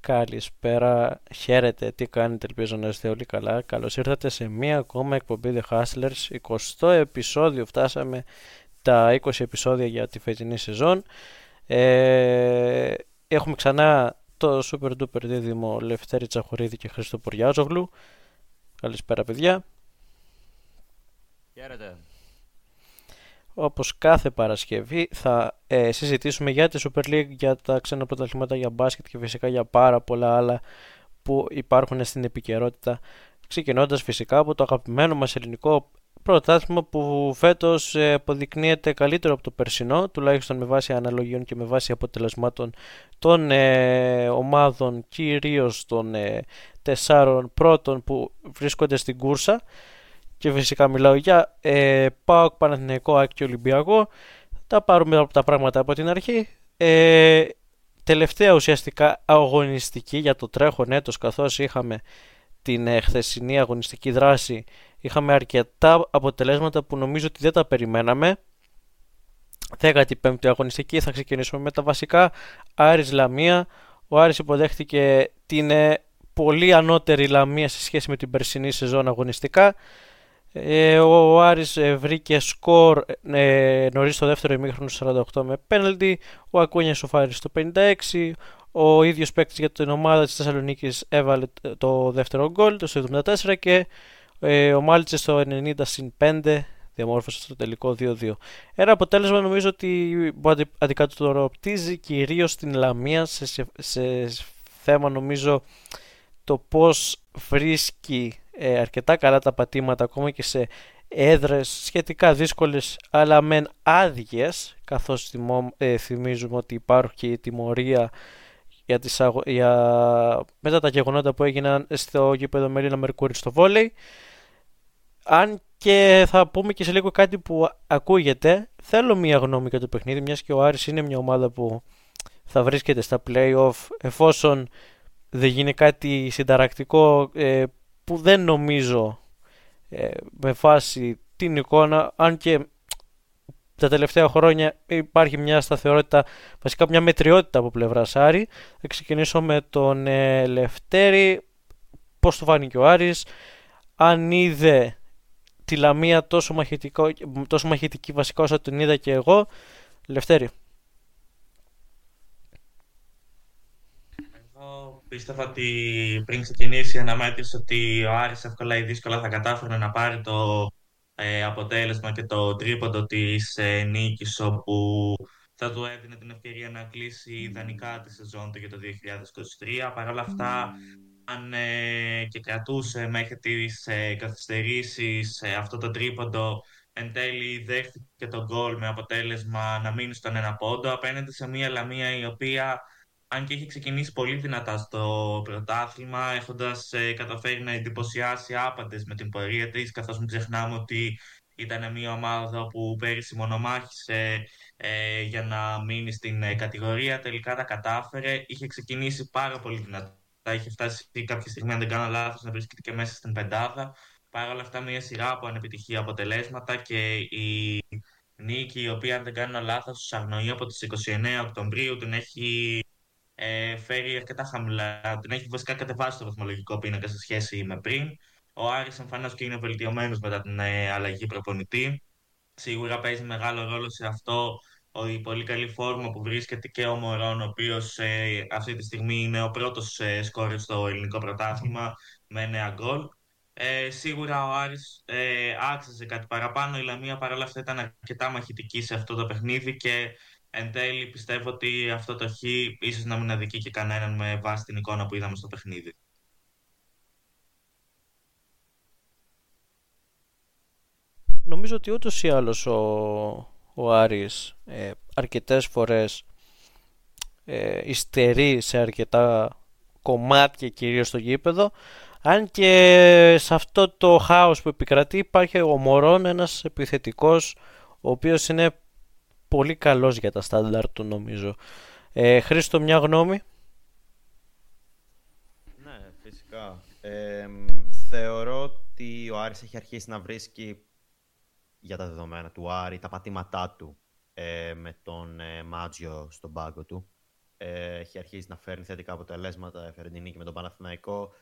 Καλησπέρα, χαίρετε, τι κάνετε, ελπίζω να είστε όλοι καλά. Καλώς ήρθατε σε μία ακόμα εκπομπή The Hustlers, 20 επεισόδιο, φτάσαμε τα 20 επεισόδια για τη φετινή σεζόν. Ε, έχουμε ξανά το super duper δίδυμο Λευτέρη Τσαχωρίδη και Χρήστο Ποριάζογλου. Καλησπέρα παιδιά. Χαίρετε. Όπως κάθε Παρασκευή θα ε, συζητήσουμε για τη Super League, για τα ξένα πρωταθλήματα για μπάσκετ και φυσικά για πάρα πολλά άλλα που υπάρχουν στην επικαιρότητα. Ξεκινώντας φυσικά από το αγαπημένο μας ελληνικό πρωτάθλημα που φέτος ε, αποδεικνύεται καλύτερο από το περσινό, τουλάχιστον με βάση αναλογιών και με βάση αποτελεσμάτων των ε, ομάδων, κυρίως των ε, τεσσάρων πρώτων που βρίσκονται στην κούρσα και φυσικά μιλάω για ε, ΠΑΟΚ, Παναθηναϊκό, Άκη και Ολυμπιακό. Θα πάρουμε τα πράγματα από την αρχή. Ε, τελευταία ουσιαστικά αγωνιστική για το τρέχον έτος καθώς είχαμε την ε, χθεσινή αγωνιστική δράση είχαμε αρκετά αποτελέσματα που νομίζω ότι δεν τα περιμέναμε 15η αγωνιστική θα ξεκινήσουμε με τα βασικά Άρης Λαμία ο Άρης υποδέχτηκε την ε, πολύ ανώτερη Λαμία σε σχέση με την περσινή σεζόν αγωνιστικά ε, ο Άρης ε, βρήκε σκορ ε, νωρίς στο δεύτερο ημίχρονο 48 με πέναλτι. Ο Ακούνιας σοφάρει στο 56. Ο ίδιος παίκτης για την ομάδα της Θεσσαλονίκης έβαλε το δεύτερο γκολ το 74 και ε, ο Μάλτσες στο 90 συν 5 διαμόρφωσε στο τελικό 2-2. Ένα αποτέλεσμα νομίζω ότι αντικατορροπτίζει κυρίως την Λαμία σε, σε, σε θέμα νομίζω το πώς βρίσκει ε, αρκετά καλά τα πατήματα ακόμα και σε έδρες σχετικά δύσκολες αλλά μεν άδειες, καθώς ε, θυμίζουμε ότι υπάρχει τιμωρία για τις, για, μετά τα γεγονότα που έγιναν στο γήπεδο Μερίνα Μερκούρη στο βόλεϊ. Αν και θα πούμε και σε λίγο κάτι που ακούγεται θέλω μια γνώμη για το παιχνίδι μιας και ο Άρης είναι μια ομάδα που θα βρίσκεται στα play-off εφόσον δεν γίνει κάτι συνταρακτικό ε, που δεν νομίζω ε, με φάση την εικόνα, αν και τα τελευταία χρόνια υπάρχει μια σταθερότητα, βασικά μια μετριότητα από πλευρά Άρη. Θα ξεκινήσω με τον ε, Λευτέρη, πώς το φάνηκε ο Άρης, αν είδε τη Λαμία τόσο, τόσο μαχητική βασικά όσο την είδα και εγώ. Λευτέρη. Πίστευα ότι πριν ξεκινήσει η αναμέτρηση ότι ο Άρης εύκολα ή δύσκολα θα κατάφερε να πάρει το ε, αποτέλεσμα και το τρίποντο της ε, νίκης όπου θα του έδινε την ευκαιρία να κλείσει ιδανικά τη σεζόν του για το 2023. Παρ' όλα αυτά, αν ε, και κρατούσε μέχρι τις ε, καθυστερήσεις ε, αυτό το τρίποντο, εν τέλει δέχτηκε τον γκολ με αποτέλεσμα να μείνει στον ένα πόντο απέναντι σε μια Λαμία η οποία αν και έχει ξεκινήσει πολύ δυνατά στο πρωτάθλημα, έχοντας ε, καταφέρει να εντυπωσιάσει άπαντες με την πορεία της, καθώς μην ξεχνάμε ότι ήταν μια ομάδα που πέρυσι μονομάχησε ε, για να μείνει στην ε, κατηγορία. Τελικά τα κατάφερε. Είχε ξεκινήσει πάρα πολύ δυνατά. Είχε φτάσει κάποια στιγμή, αν δεν κάνω λάθος, να βρίσκεται και μέσα στην πεντάδα. Παρ' όλα αυτά, μια σειρά από ανεπιτυχή αποτελέσματα και η νίκη, η οποία, αν δεν κάνω λάθος, αγνοεί από τις 29 Οκτωβρίου, την έχει ε, φέρει αρκετά χαμηλά. Την έχει βασικά κατεβάσει το βαθμολογικό πίνακα σε σχέση με πριν. Ο Άρης εμφανώς και είναι βελτιωμένος μετά την ε, αλλαγή προπονητή. Σίγουρα παίζει μεγάλο ρόλο σε αυτό η πολύ καλή φόρμα που βρίσκεται και ο Μωρόν, ο οποίος ε, αυτή τη στιγμή είναι ο πρώτος ε, σκόρερ στο ελληνικό πρωτάθλημα με 9 γκολ. Ε, σίγουρα ο Άρης ε, άξιζε κάτι παραπάνω. Η Λαμία παρόλα αυτά ήταν αρκετά μαχητική σε αυτό το παιχνίδι και Εν τέλει πιστεύω ότι αυτό το χ ίσως να μην αδικεί και κανέναν με βάση την εικόνα που είδαμε στο παιχνίδι. Νομίζω ότι ούτως ή άλλως ο, ο Άρης ε, αρκετές φορές ε, υστερεί σε αρκετά κομμάτια κυρίως στο γήπεδο αν και σε αυτό το χάος που επικρατεί υπάρχει ο Μωρόν ένας επιθετικός ο οποίος είναι πολύ καλός για τα στάνταρ του νομίζω. Ε, Χρήστο, μια γνώμη; Ναι, φυσικά. Ε, θεωρώ ότι ο Άρης έχει αρχίσει να βρίσκει για τα δεδομένα του Άρη τα πατήματά του ε, με τον ε, Μάτζιο στον πάγκο του. ε, έχει αρχίσει να φέρνει θετικά αποτελέσματα, έφερε την νίκη με τον Παναθηναϊκό.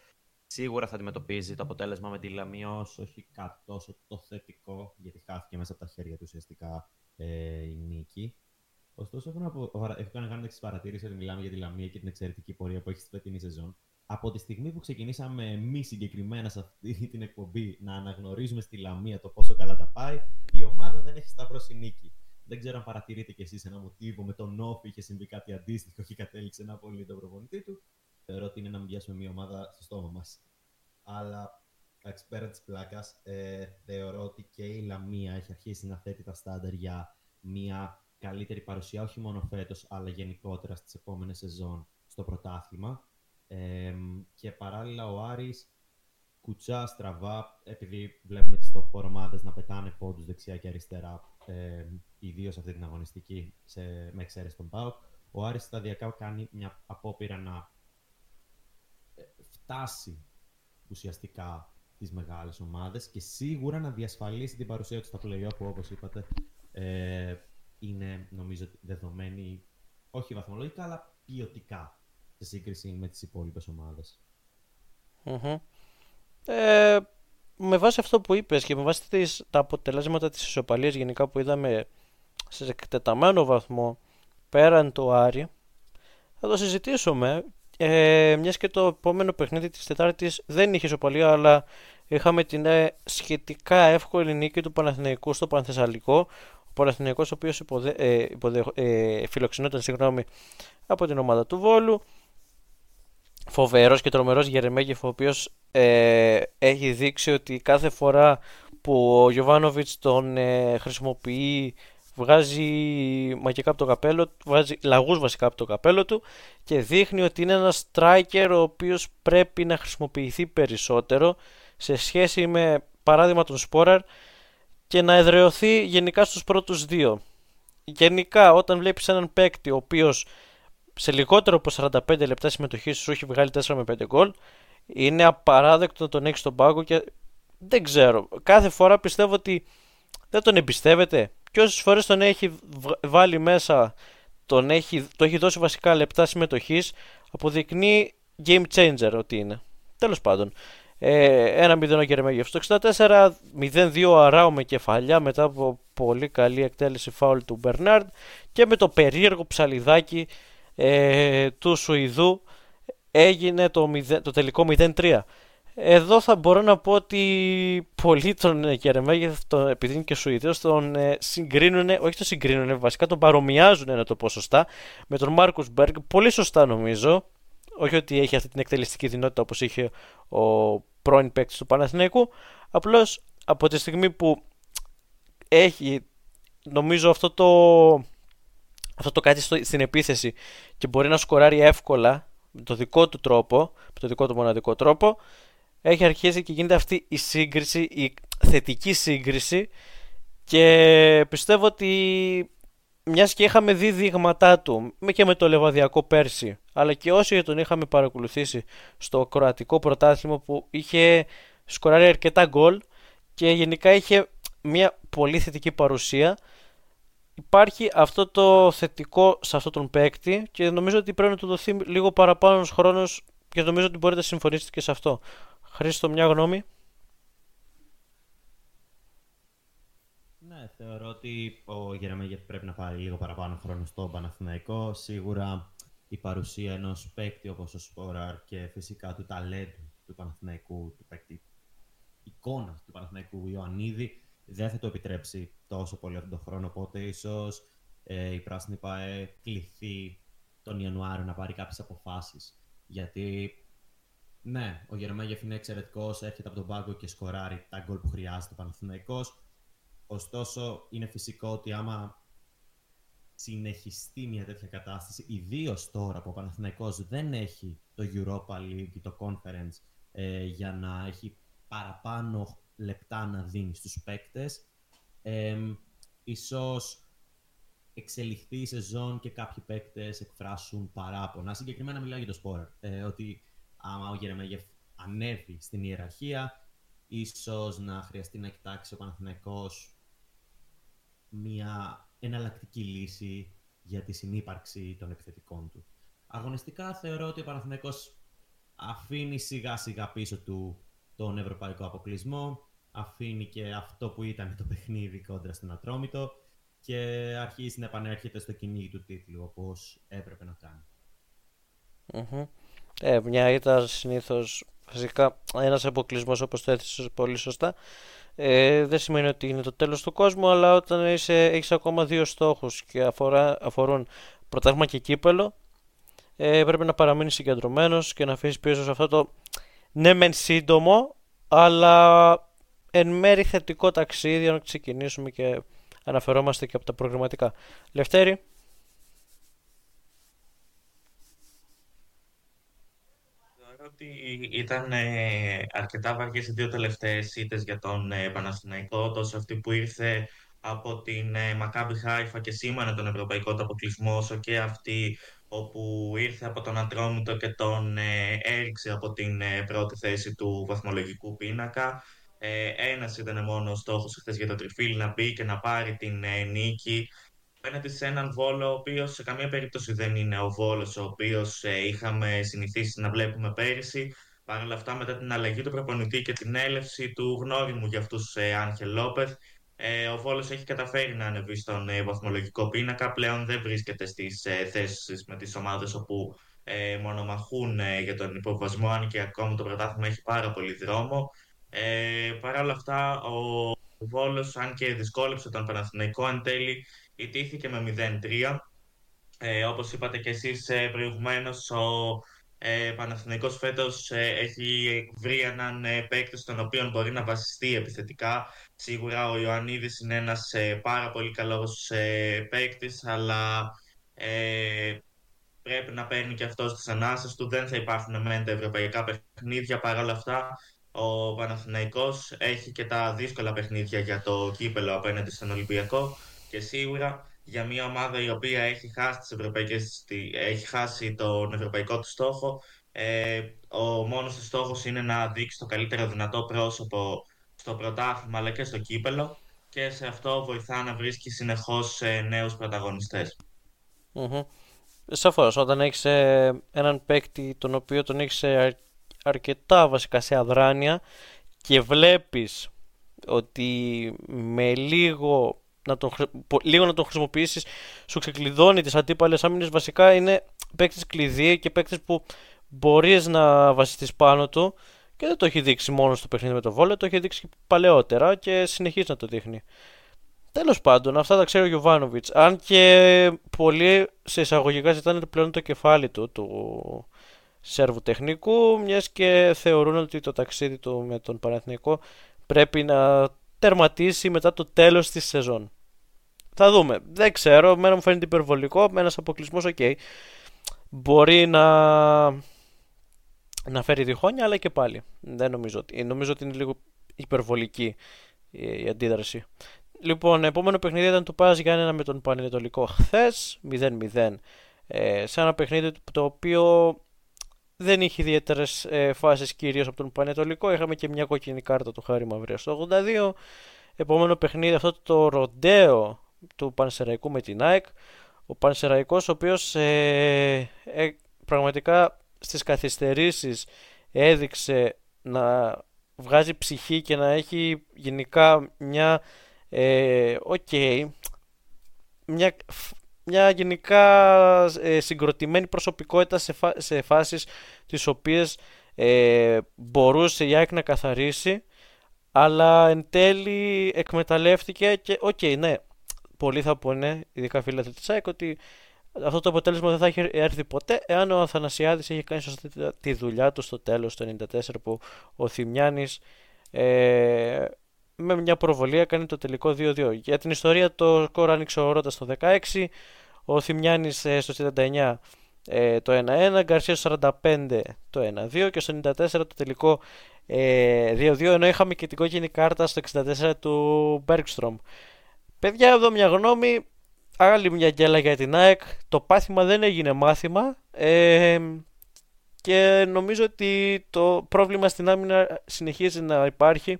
Σίγουρα θα αντιμετωπίζει το αποτέλεσμα με τη Λαμία όσο όχι κάτι τόσο το θετικό, γιατί χάθηκε μέσα από τα χέρια του ουσιαστικά ε, η νίκη. Ωστόσο, έχω να, πω, έχω να κάνω εξής παρατήρηση ότι μιλάμε για τη Λαμία και την εξαιρετική πορεία που έχει στη φετινή σεζόν. Από τη στιγμή που ξεκινήσαμε εμείς συγκεκριμένα σε αυτή την εκπομπή να αναγνωρίζουμε στη Λαμία το πόσο καλά τα πάει, η ομάδα δεν έχει σταυρώσει νίκη. Δεν ξέρω αν παρατηρείτε κι εσείς ένα μοτίβο με τον Όφη είχε συμβεί κάτι αντίστοιχο και κατέληξε να απολύτω τον προπονητή του. Θεωρώ ότι είναι να μην πιάσουμε μια ομάδα στο στόμα μας. Αλλά εντάξει, πέρα της πλάκας, ε, θεωρώ ότι και η Λαμία έχει αρχίσει να θέτει τα στάνταρ για μια καλύτερη παρουσία, όχι μόνο φέτος, αλλά γενικότερα στις επόμενες σεζόν στο πρωτάθλημα. Ε, και παράλληλα ο Άρης κουτσά στραβά, επειδή βλέπουμε τις top 4 ομάδες να πετάνε πόντους δεξιά και αριστερά, ε, ιδίως αυτή την αγωνιστική σε, με εξαίρεση τον ΠΑΟΚ. Ο Άρης σταδιακά κάνει μια απόπειρα να ε, φτάσει ουσιαστικά τις μεγάλες ομάδες και σίγουρα να διασφαλίσει την παρουσία τους στα play που όπως είπατε ε, είναι νομίζω δεδομένη όχι βαθμολογικά αλλά ποιοτικά σε σύγκριση με τις υπόλοιπες Ε, με βάση αυτό που είπες και με βάση τις, τα αποτελέσματα της ισοπαλίας γενικά που είδαμε σε εκτεταμένο βαθμό πέραν του Άρη θα το συζητήσουμε ε, μιας και το επόμενο παιχνίδι της Τετάρτης δεν είχε ισοπαλία αλλά είχαμε την ε, σχετικά εύκολη νίκη του Παναθηναϊκού στο Πανθεσσαλικό. Ο Παναθηναϊκός ο οποίος υποδε, ε, υποδε, ε, φιλοξενόταν συγγνώμη, από την ομάδα του Βόλου. Φοβερός και τρομερός Γερεμέγεφ ο οποίος ε, έχει δείξει ότι κάθε φορά που ο Γιωβάνοβιτς τον ε, χρησιμοποιεί βγάζει μαγικά από το καπέλο βγάζει λαγούς βασικά από το καπέλο του και δείχνει ότι είναι ένας striker ο οποίος πρέπει να χρησιμοποιηθεί περισσότερο σε σχέση με παράδειγμα τον Σπόραρ και να εδρεωθεί γενικά στους πρώτους δύο. Γενικά όταν βλέπεις έναν παίκτη ο οποίος σε λιγότερο από 45 λεπτά συμμετοχής σου έχει βγάλει 4 με 5 γκολ. Είναι απαράδεκτο να τον έχεις στον πάγκο και δεν ξέρω. Κάθε φορά πιστεύω ότι δεν τον εμπιστεύεται. Και όσες φορές τον έχει βάλει μέσα, τον έχει, το έχει δώσει βασικά λεπτά συμμετοχής, αποδεικνύει game changer ότι είναι. Τέλος πάντων. Ε, ένα 0 ο Γερμέγεφ στο 64, 0-2 Αράου με κεφαλιά μετά από πολύ καλή εκτέλεση φάουλ του Μπερνάρντ και με το περίεργο ψαλιδάκι ε, του Σουηδού έγινε το, 0, το τελικό 0-3. Εδώ θα μπορώ να πω ότι πολλοί τον Γερεμέγεθ, επειδή είναι και Σουηδός, τον ε, συγκρίνουν, όχι τον συγκρίνουν, βασικά τον παρομοιάζουν να το πω σωστά, με τον Μάρκους Μπέργκ, πολύ σωστά νομίζω, όχι ότι έχει αυτή την εκτελεστική δυνότητα όπως είχε ο πρώην παίκτης του Παναθηναϊκού, απλώς από τη στιγμή που έχει νομίζω αυτό το αυτό το κάτι στην επίθεση και μπορεί να σκοράρει εύκολα με το δικό του τρόπο, με το δικό του μοναδικό τρόπο, έχει αρχίσει και γίνεται αυτή η σύγκριση, η θετική σύγκριση και πιστεύω ότι μιας και είχαμε δει δείγματά του και με το Λεβαδιακό πέρσι αλλά και όσοι τον είχαμε παρακολουθήσει στο κροατικό πρωτάθλημα που είχε σκοράρει αρκετά γκολ και γενικά είχε μια πολύ θετική παρουσία υπάρχει αυτό το θετικό σε αυτόν τον παίκτη και νομίζω ότι πρέπει να του δοθεί λίγο παραπάνω χρόνος και νομίζω ότι μπορείτε να συμφωνήσετε και σε αυτό. Χρήστο, μια γνώμη; Ναι, θεωρώ ότι ο Γερεμέγεφ πρέπει να πάρει λίγο παραπάνω χρόνο στο Παναθηναϊκό. Σίγουρα η παρουσία ενός παίκτη όπως ο Σπόραρ και φυσικά του ταλέντου του Παναθηναϊκού, του παίκτη εικόνα του Παναθηναϊκού Ιωαννίδη, δεν θα το επιτρέψει τόσο πολύ αυτόν τον χρόνο. Οπότε ίσως ε, η Πράσινη ΠαΕ κληθεί τον Ιανουάριο να πάρει κάποιες αποφάσεις. Γιατί ναι, ο Γερμάγεφ είναι εξαιρετικός, έρχεται από τον πάγκο και σκοράρει τα γκολ που χρειάζεται ο Παναθηναϊκός. Ωστόσο, είναι φυσικό ότι άμα συνεχιστεί μια τέτοια κατάσταση, ιδίως τώρα που ο Παναθηναϊκός δεν έχει το Europa League ή το Conference ε, για να έχει παραπάνω λεπτά να δίνει στους παίκτες. Ε, ίσως εξελιχθεί η σεζόν και κάποιοι παίκτες εκφράσουν παράπονα. Συγκεκριμένα μιλάω για το σπόρα. Ε, ότι άμα ο Γερεμέγεφ ανέβει στην ιεραρχία, ίσως να χρειαστεί να κοιτάξει ο Παναθηναϊκός μια εναλλακτική λύση για τη συνύπαρξη των επιθετικών του. Αγωνιστικά θεωρώ ότι ο Παναθηναϊκός αφήνει σιγά σιγά πίσω του τον ευρωπαϊκό αποκλεισμό, αφήνει και αυτό που ήταν το παιχνίδι κόντρα στην Ατρόμητο και αρχίζει να επανέρχεται στο κυνήγι του τίτλου όπως έπρεπε να κάνει. Ε, μια ήταν συνήθως φυσικά ένας αποκλεισμός όπως το έθεσε πολύ σωστά ε, δεν σημαίνει ότι είναι το τέλος του κόσμου αλλά όταν είσαι, έχεις ακόμα δύο στόχους και αφορά, αφορούν πρωτάθλημα και κύπελο ε, πρέπει να παραμείνεις συγκεντρωμένος και να αφήσεις πίσω σε αυτό το ναι μεν σύντομο αλλά εν μέρη θετικό ταξίδι να ξεκινήσουμε και αναφερόμαστε και από τα προγραμματικά. Λευτέρη. Ότι ήταν ε, αρκετά βαριές οι δύο τελευταίες ήττες για τον ε, Παναθηναϊκό, τόσο αυτή που ήρθε από την ε, Μακάμπι Χάιφα και σήμανε τον ευρωπαϊκό του αποκλεισμό, όσο και αυτή όπου ήρθε από τον Ατρόμητο και τον ε, έριξε από την ε, πρώτη θέση του βαθμολογικού πίνακα. Ε, ένας ήταν μόνος ο στόχος χθες για το τριφύλι να μπει και να πάρει την ε, νίκη Φαίνεται σε έναν Βόλο ο οποίος σε καμία περίπτωση δεν είναι ο Βόλος ο οποίος ε, είχαμε συνηθίσει να βλέπουμε πέρυσι. Παρ' όλα αυτά μετά την αλλαγή του προπονητή και την έλευση του γνώριμου για αυτούς ε, Άγχελ Λόπεθ ε, ο Βόλος έχει καταφέρει να ανεβεί στον ε, βαθμολογικό πίνακα. Πλέον δεν βρίσκεται στις ε, θέσεις με τις ομάδες όπου ε, μονομαχούν ε, για τον υποβασμό, αν και ακόμα το πρωτάθλημα έχει πάρα πολύ δρόμο. Ε, Παρ' όλα αυτά, ο Βόλος, αν και δυσκόλεψε τον Παναθηναϊκό, εν τέλει ιτήθηκε με 0-3. Ε, όπως είπατε και εσείς ε, προηγουμένως, ο ε, Παναθηναϊκός φέτος ε, έχει βρει έναν ε, παίκτη στον οποίο μπορεί να βασιστεί επιθετικά. Σίγουρα ο Ιωαννίδης είναι ένας ε, πάρα πολύ καλός ε, παίκτης, αλλά ε, πρέπει να παίρνει και αυτός τις ανάσες του. Δεν θα υπάρχουν μεν τα ευρωπαϊκά παιχνίδια. Παρ' όλα αυτά, ο Παναθηναϊκός έχει και τα δύσκολα παιχνίδια για το κύπελο απέναντι στον Ολυμπιακό και σίγουρα για μια ομάδα η οποία έχει χάσει, τις ευρωπαϊκές, έχει χάσει τον ευρωπαϊκό του στόχο, ε, ο μόνος του στόχος είναι να δείξει το καλύτερο δυνατό πρόσωπο στο πρωτάθλημα αλλά και στο κύπελο και σε αυτό βοηθά να βρίσκει συνεχώς ε, νέους πρωταγωνιστές. Mm-hmm. Σαφώς, όταν έχεις ε, έναν παίκτη τον οποίο τον έχεις ε, αρκετά βασικά σε αδράνεια και βλέπεις ότι με λίγο να τον, λίγο να τον χρησιμοποιήσεις, σου ξεκλειδώνει τις αντίπαλες άμυνες. Βασικά είναι παίκτη κλειδί και παίκτη που μπορείς να βασιστείς πάνω του και δεν το έχει δείξει μόνο στο παιχνίδι με το Βόλο, το έχει δείξει παλαιότερα και συνεχίζει να το δείχνει. Τέλος πάντων, αυτά τα ξέρει ο Γιοβάνοβιτς. Αν και πολλοί σε εισαγωγικά ζητάνε πλέον το κεφάλι του, του Σέρβου τεχνικού, μιας και θεωρούν ότι το ταξίδι του με τον Παναθηναϊκό πρέπει να τερματίσει μετά το τέλος της σεζόν. Θα δούμε. Δεν ξέρω. Μένα μου φαίνεται υπερβολικό. Με ένας αποκλεισμός, ok. Okay. Μπορεί να, να φέρει διχόνια, αλλά και πάλι. Δεν νομίζω ότι. Νομίζω ότι είναι λίγο υπερβολική η αντίδραση. Λοιπόν, επόμενο παιχνίδι ήταν το Πάζ Γιάννενα με τον Πανετολικό χθες, 0-0. Ε, σε ένα παιχνίδι το οποίο δεν είχε ιδιαίτερες ε, φάσεις κυρίως από τον Πανετολικό. Είχαμε και μια κόκκινη κάρτα του Χάρη Μαυρίας στο 82. Επόμενο παιχνίδι, αυτό το ροντέο του Πανσεραϊκού με την ΑΕΚ. Ο Πανσεραϊκός ο οποίος ε, ε, πραγματικά στις καθυστερήσεις έδειξε να βγάζει ψυχή και να έχει γενικά μια ε, okay, μια, μια γενικά ε, συγκροτημένη προσωπικότητα σε, φα, σε φάσεις τις οποίες ε, μπορούσε η ΑΕΚ να καθαρίσει αλλά εν τέλει εκμεταλλεύτηκε και ok okay, ναι πολλοί θα πούνε, ειδικά φίλοι της ΑΕΚ, ότι αυτό το αποτέλεσμα δεν θα έχει έρθει ποτέ εάν ο Αθανασιάδης είχε κάνει σωστά τη δουλειά του στο τέλος το 94 που ο Θημιάνης ε, με μια προβολή έκανε το τελικό 2-2. Για την ιστορία το σκορ άνοιξε ο Ρότας στο 16, ο Θημιάνης ε, στο 39 ε, το 1-1, Γκαρσία στο 45 το 1-2 και στο 94 το τελικό 2-2 ε, ενώ είχαμε και την κόκκινη κάρτα στο 64 του Bergstrom. Παιδιά, εδώ μια γνώμη. Άλλη μια γκέλα για την ΑΕΚ. Το πάθημα δεν έγινε μάθημα. Ε, και νομίζω ότι το πρόβλημα στην άμυνα συνεχίζει να υπάρχει.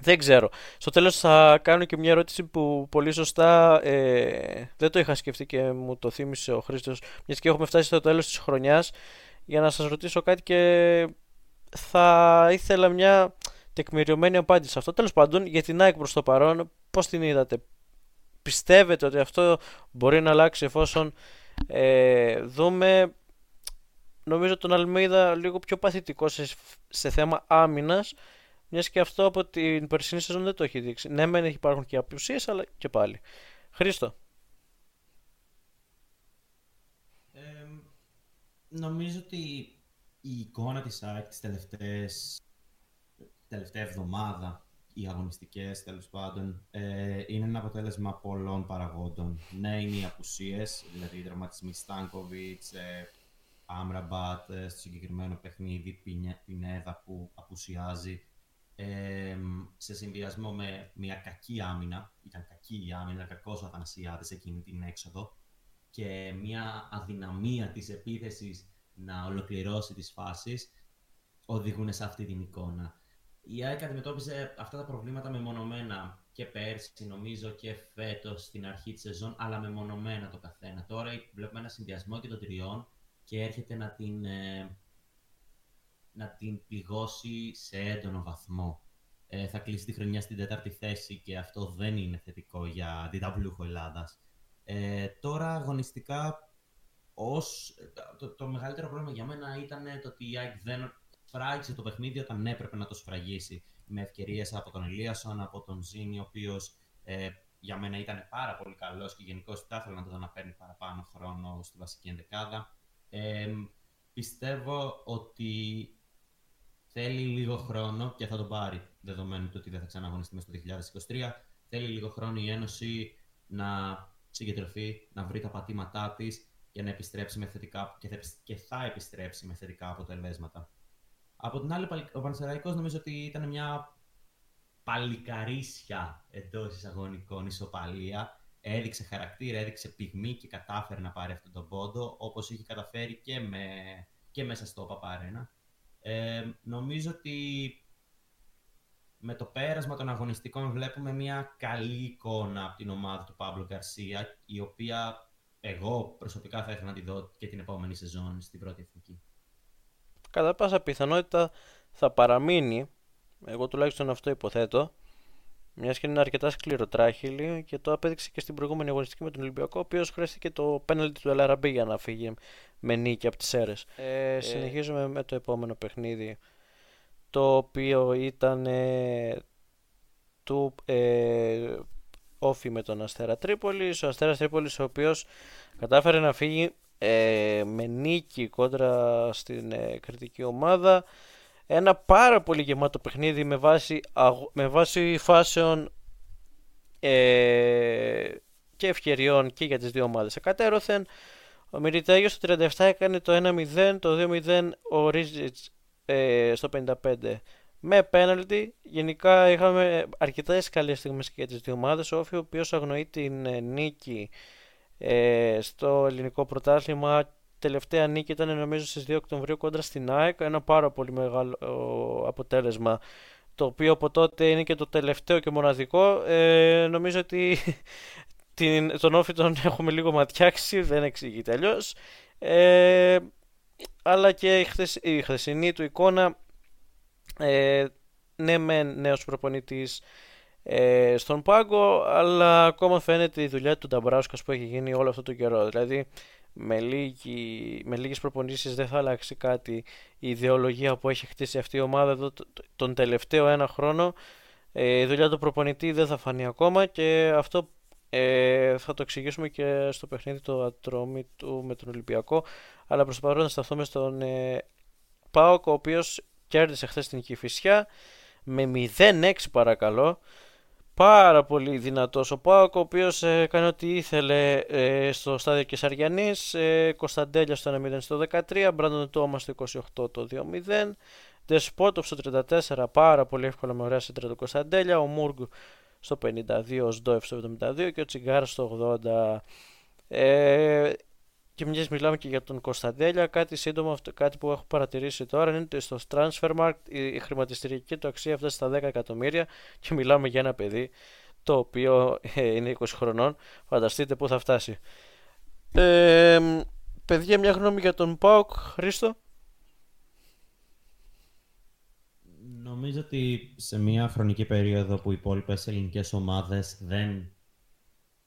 Δεν ξέρω. Στο τέλος θα κάνω και μια ερώτηση που πολύ σωστά ε, δεν το είχα σκεφτεί και μου το θύμισε ο Χρήστος μιας και έχουμε φτάσει στο τέλος της χρονιάς για να σας ρωτήσω κάτι και θα ήθελα μια τεκμηριωμένη απάντηση σε αυτό. Τέλος πάντων, για την ΑΕΚ προς το παρόν, πώς την είδατε. Πιστεύετε ότι αυτό μπορεί να αλλάξει εφόσον ε, δούμε νομίζω τον Αλμίδα λίγο πιο παθητικό σε, σε θέμα άμυνας μιας και αυτό από την περσινή σεζόν δεν το έχει δείξει. Ναι, μεν υπάρχουν και απουσίες, αλλά και πάλι. Χρήστο. νομίζω ότι η εικόνα της ΑΕΚ τις τελευταίες τελευταία εβδομάδα οι αγωνιστικές τέλος πάντων ε, είναι ένα αποτέλεσμα πολλών παραγόντων. Ναι, είναι οι απουσίες, δηλαδή οι τραυματισμοί Στάνκοβιτς, ε, Άμραμπατ, ε, στο συγκεκριμένο παιχνίδι Πινέδα που απουσιάζει ε, σε συνδυασμό με μια κακή άμυνα, ήταν κακή η άμυνα, κακός ο Αθανασιάδης εκείνη την έξοδο και μια αδυναμία της επίθεσης να ολοκληρώσει τις φάσεις οδηγούν σε αυτή την εικόνα. Η ΑΕΚ αντιμετώπιζε αυτά τα προβλήματα μεμονωμένα και πέρσι, νομίζω, και φέτος στην αρχή της σεζόν, αλλά μεμονωμένα το καθένα. Τώρα βλέπουμε ένα συνδυασμό και των τριών και έρχεται να την, ε, να την πληγώσει σε έντονο βαθμό. Ε, θα κλείσει τη χρονιά στην τέταρτη θέση και αυτό δεν είναι θετικό για αντιταβλούχο Ελλάδας. Ε, τώρα αγωνιστικά ως, το, το μεγαλύτερο πρόβλημα για μένα ήταν το ότι η ΑΕΚ δεν σφράγισε το παιχνίδι όταν έπρεπε να το σφραγίσει. Με ευκαιρίες από τον Ελίασον, από τον Ζήνη, ο οποίος ε, για μένα ήταν πάρα πολύ καλός και γενικώς θα ήθελα να το δω να παίρνει παραπάνω χρόνο στη βασική ενδεκάδα. Ε, πιστεύω ότι θέλει λίγο χρόνο και θα το πάρει δεδομένου του ότι δεν θα ξαναγωνιστεί μέσα στο 2023. Θέλει λίγο χρόνο η Ένωση να συγκεντρωθεί, να βρει τα πατήματά της για να επιστρέψει με θετικά και θα επιστρέψει με θετικά αποτελέσματα. Από την άλλη, ο Πανσεραϊκός νομίζω ότι ήταν μια παλικαρίσια εντό εισαγωνικών ισοπαλία. Έδειξε χαρακτήρα, έδειξε πυγμή και κατάφερε να πάρει αυτόν τον πόντο, όπως είχε καταφέρει και, με, και μέσα στο Παπαρένα. Ε, νομίζω ότι με το πέρασμα των αγωνιστικών βλέπουμε μια καλή εικόνα από την ομάδα του Παύλο Γκαρσία, η οποία εγώ προσωπικά θα ήθελα να τη δω και την επόμενη σεζόν στην πρώτη εθνική κατά πάσα πιθανότητα θα παραμείνει, εγώ τουλάχιστον αυτό υποθέτω, μιας και είναι αρκετά σκληροτράχυλη και το απέδειξε και στην προηγούμενη αγωνιστική με τον Ολυμπιακό, ο οποίος χρειάστηκε το πέναλτι του Ελαραμπή για να φύγει με νίκη από τις αίρε. Ε, ε, συνεχίζουμε με το επόμενο παιχνίδι, το οποίο ήταν ε, του ε, όφη με τον Αστέρα Τρίπολης. Ο Αστέρας Τρίπολης ο οποίος κατάφερε να φύγει ε, με νίκη κόντρα στην ε, κριτική ομάδα. Ένα πάρα πολύ γεμάτο παιχνίδι με βάση, με βάση φάσεων ε, και ευκαιριών και για τις δύο ομάδες. Εκατέρωθεν, ο Μυριτάγιος στο 37 έκανε το 1-0, το 2-0 ο Ρίζιτς ε, στο 55 με πέναλτι. Γενικά είχαμε αρκετά καλές στιγμές και για τις δύο ομάδες. Ο Όφη ο οποίος αγνοεί την ε, νίκη ε, στο ελληνικό πρωτάθλημα. Τελευταία νίκη ήταν νομίζω στις 2 Οκτωβρίου κόντρα στην ΑΕΚ, ένα πάρα πολύ μεγάλο αποτέλεσμα το οποίο από τότε είναι και το τελευταίο και μοναδικό. Ε, νομίζω ότι την, τον Όφη τον έχουμε λίγο ματιάξει, δεν εξηγείται αλλιώς. Ε, αλλά και η, χθεσ, η χθεσινή του εικόνα ε, ναι μεν νέος προπονητής ε, στον πάγκο, αλλά ακόμα φαίνεται η δουλειά του Νταμπράουσκα που έχει γίνει όλο αυτό το καιρό. Δηλαδή, με, λίγη, με λίγες προπονήσεις δεν θα αλλάξει κάτι η ιδεολογία που έχει χτίσει αυτή η ομάδα εδώ τον τελευταίο ένα χρόνο. Ε, η δουλειά του προπονητή δεν θα φανεί ακόμα και αυτό ε, θα το εξηγήσουμε και στο παιχνίδι το ατρόμι του με τον Ολυμπιακό. Αλλά προς το παρόν θα σταθούμε στον ε, Πάοκ, ο οποίος κέρδισε χθες την Κηφισιά με 0-6 παρακαλώ πάρα πολύ δυνατός ο Πάοκ, ο οποίος ε, έκανε ό,τι ήθελε ε, στο στάδιο Κεσαριανής, ε, Κωνσταντέλια στο 1-0 στο 13, Μπράντον Τόμα στο 28 το 2-0, Δεσπότοφ στο 34, πάρα πολύ εύκολα με ωραία σύντρα του Κωνσταντέλια, ο Μούργκ στο 52, ο Σντόεφ στο 72 και ο Τσιγκάρα στο 80. Ε, και μιας μιλάμε και για τον Κωνσταντέλια, κάτι σύντομο, κάτι που έχω παρατηρήσει τώρα είναι ότι στο Transfermarkt η χρηματιστηριακή του αξία φτάσει στα 10 εκατομμύρια και μιλάμε για ένα παιδί το οποίο ε, είναι 20 χρονών. Φανταστείτε πού θα φτάσει. Ε, παιδιά, μια γνώμη για τον Πάοκ, Χρήστο. Νομίζω ότι σε μια χρονική περίοδο που οι υπόλοιπες ελληνικές ομάδες δεν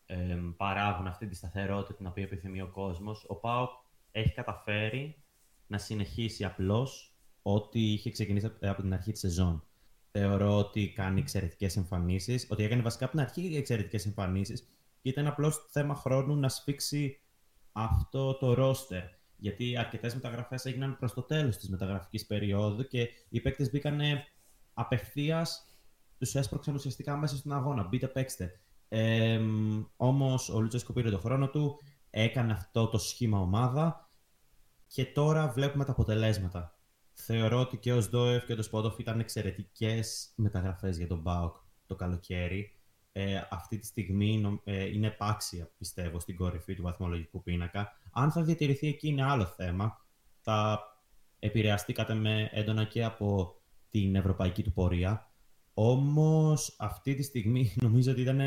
ε, παράγουν αυτή τη σταθερότητα την οποία επιθυμεί ο κόσμος, ο ΠΑΟΚ έχει καταφέρει να συνεχίσει απλώς ό,τι είχε ξεκινήσει από την αρχή της σεζόν. Θεωρώ ότι κάνει εξαιρετικές εμφανίσεις, ότι έκανε βασικά από την αρχή εξαιρετικές εμφανίσεις και ήταν απλώς θέμα χρόνου να σφίξει αυτό το ρόστερ. Γιατί αρκετές μεταγραφές έγιναν προς το τέλος της μεταγραφικής περίοδου και οι παίκτες μπήκαν απευθείας, τους έσπρωξαν ουσιαστικά μέσα στον αγώνα. Μπείτε, παίξτε. Ε, Όμως ο Λουτσέσκο πήρε το χρόνο του, έκανε αυτό το σχήμα ομάδα και τώρα βλέπουμε τα αποτελέσματα. Θεωρώ ότι και ο Σδόεφ και ο Σπότοφ ήταν εξαιρετικές μεταγραφές για τον Μπάουκ το καλοκαίρι. Ε, αυτή τη στιγμή ε, είναι επάξια, πιστεύω, στην κορυφή του βαθμολογικού πίνακα. Αν θα διατηρηθεί εκεί είναι άλλο θέμα. Θα επηρεαστεί κατά με έντονα και από την ευρωπαϊκή του πορεία. Όμως αυτή τη στιγμή νομίζω ότι ήταν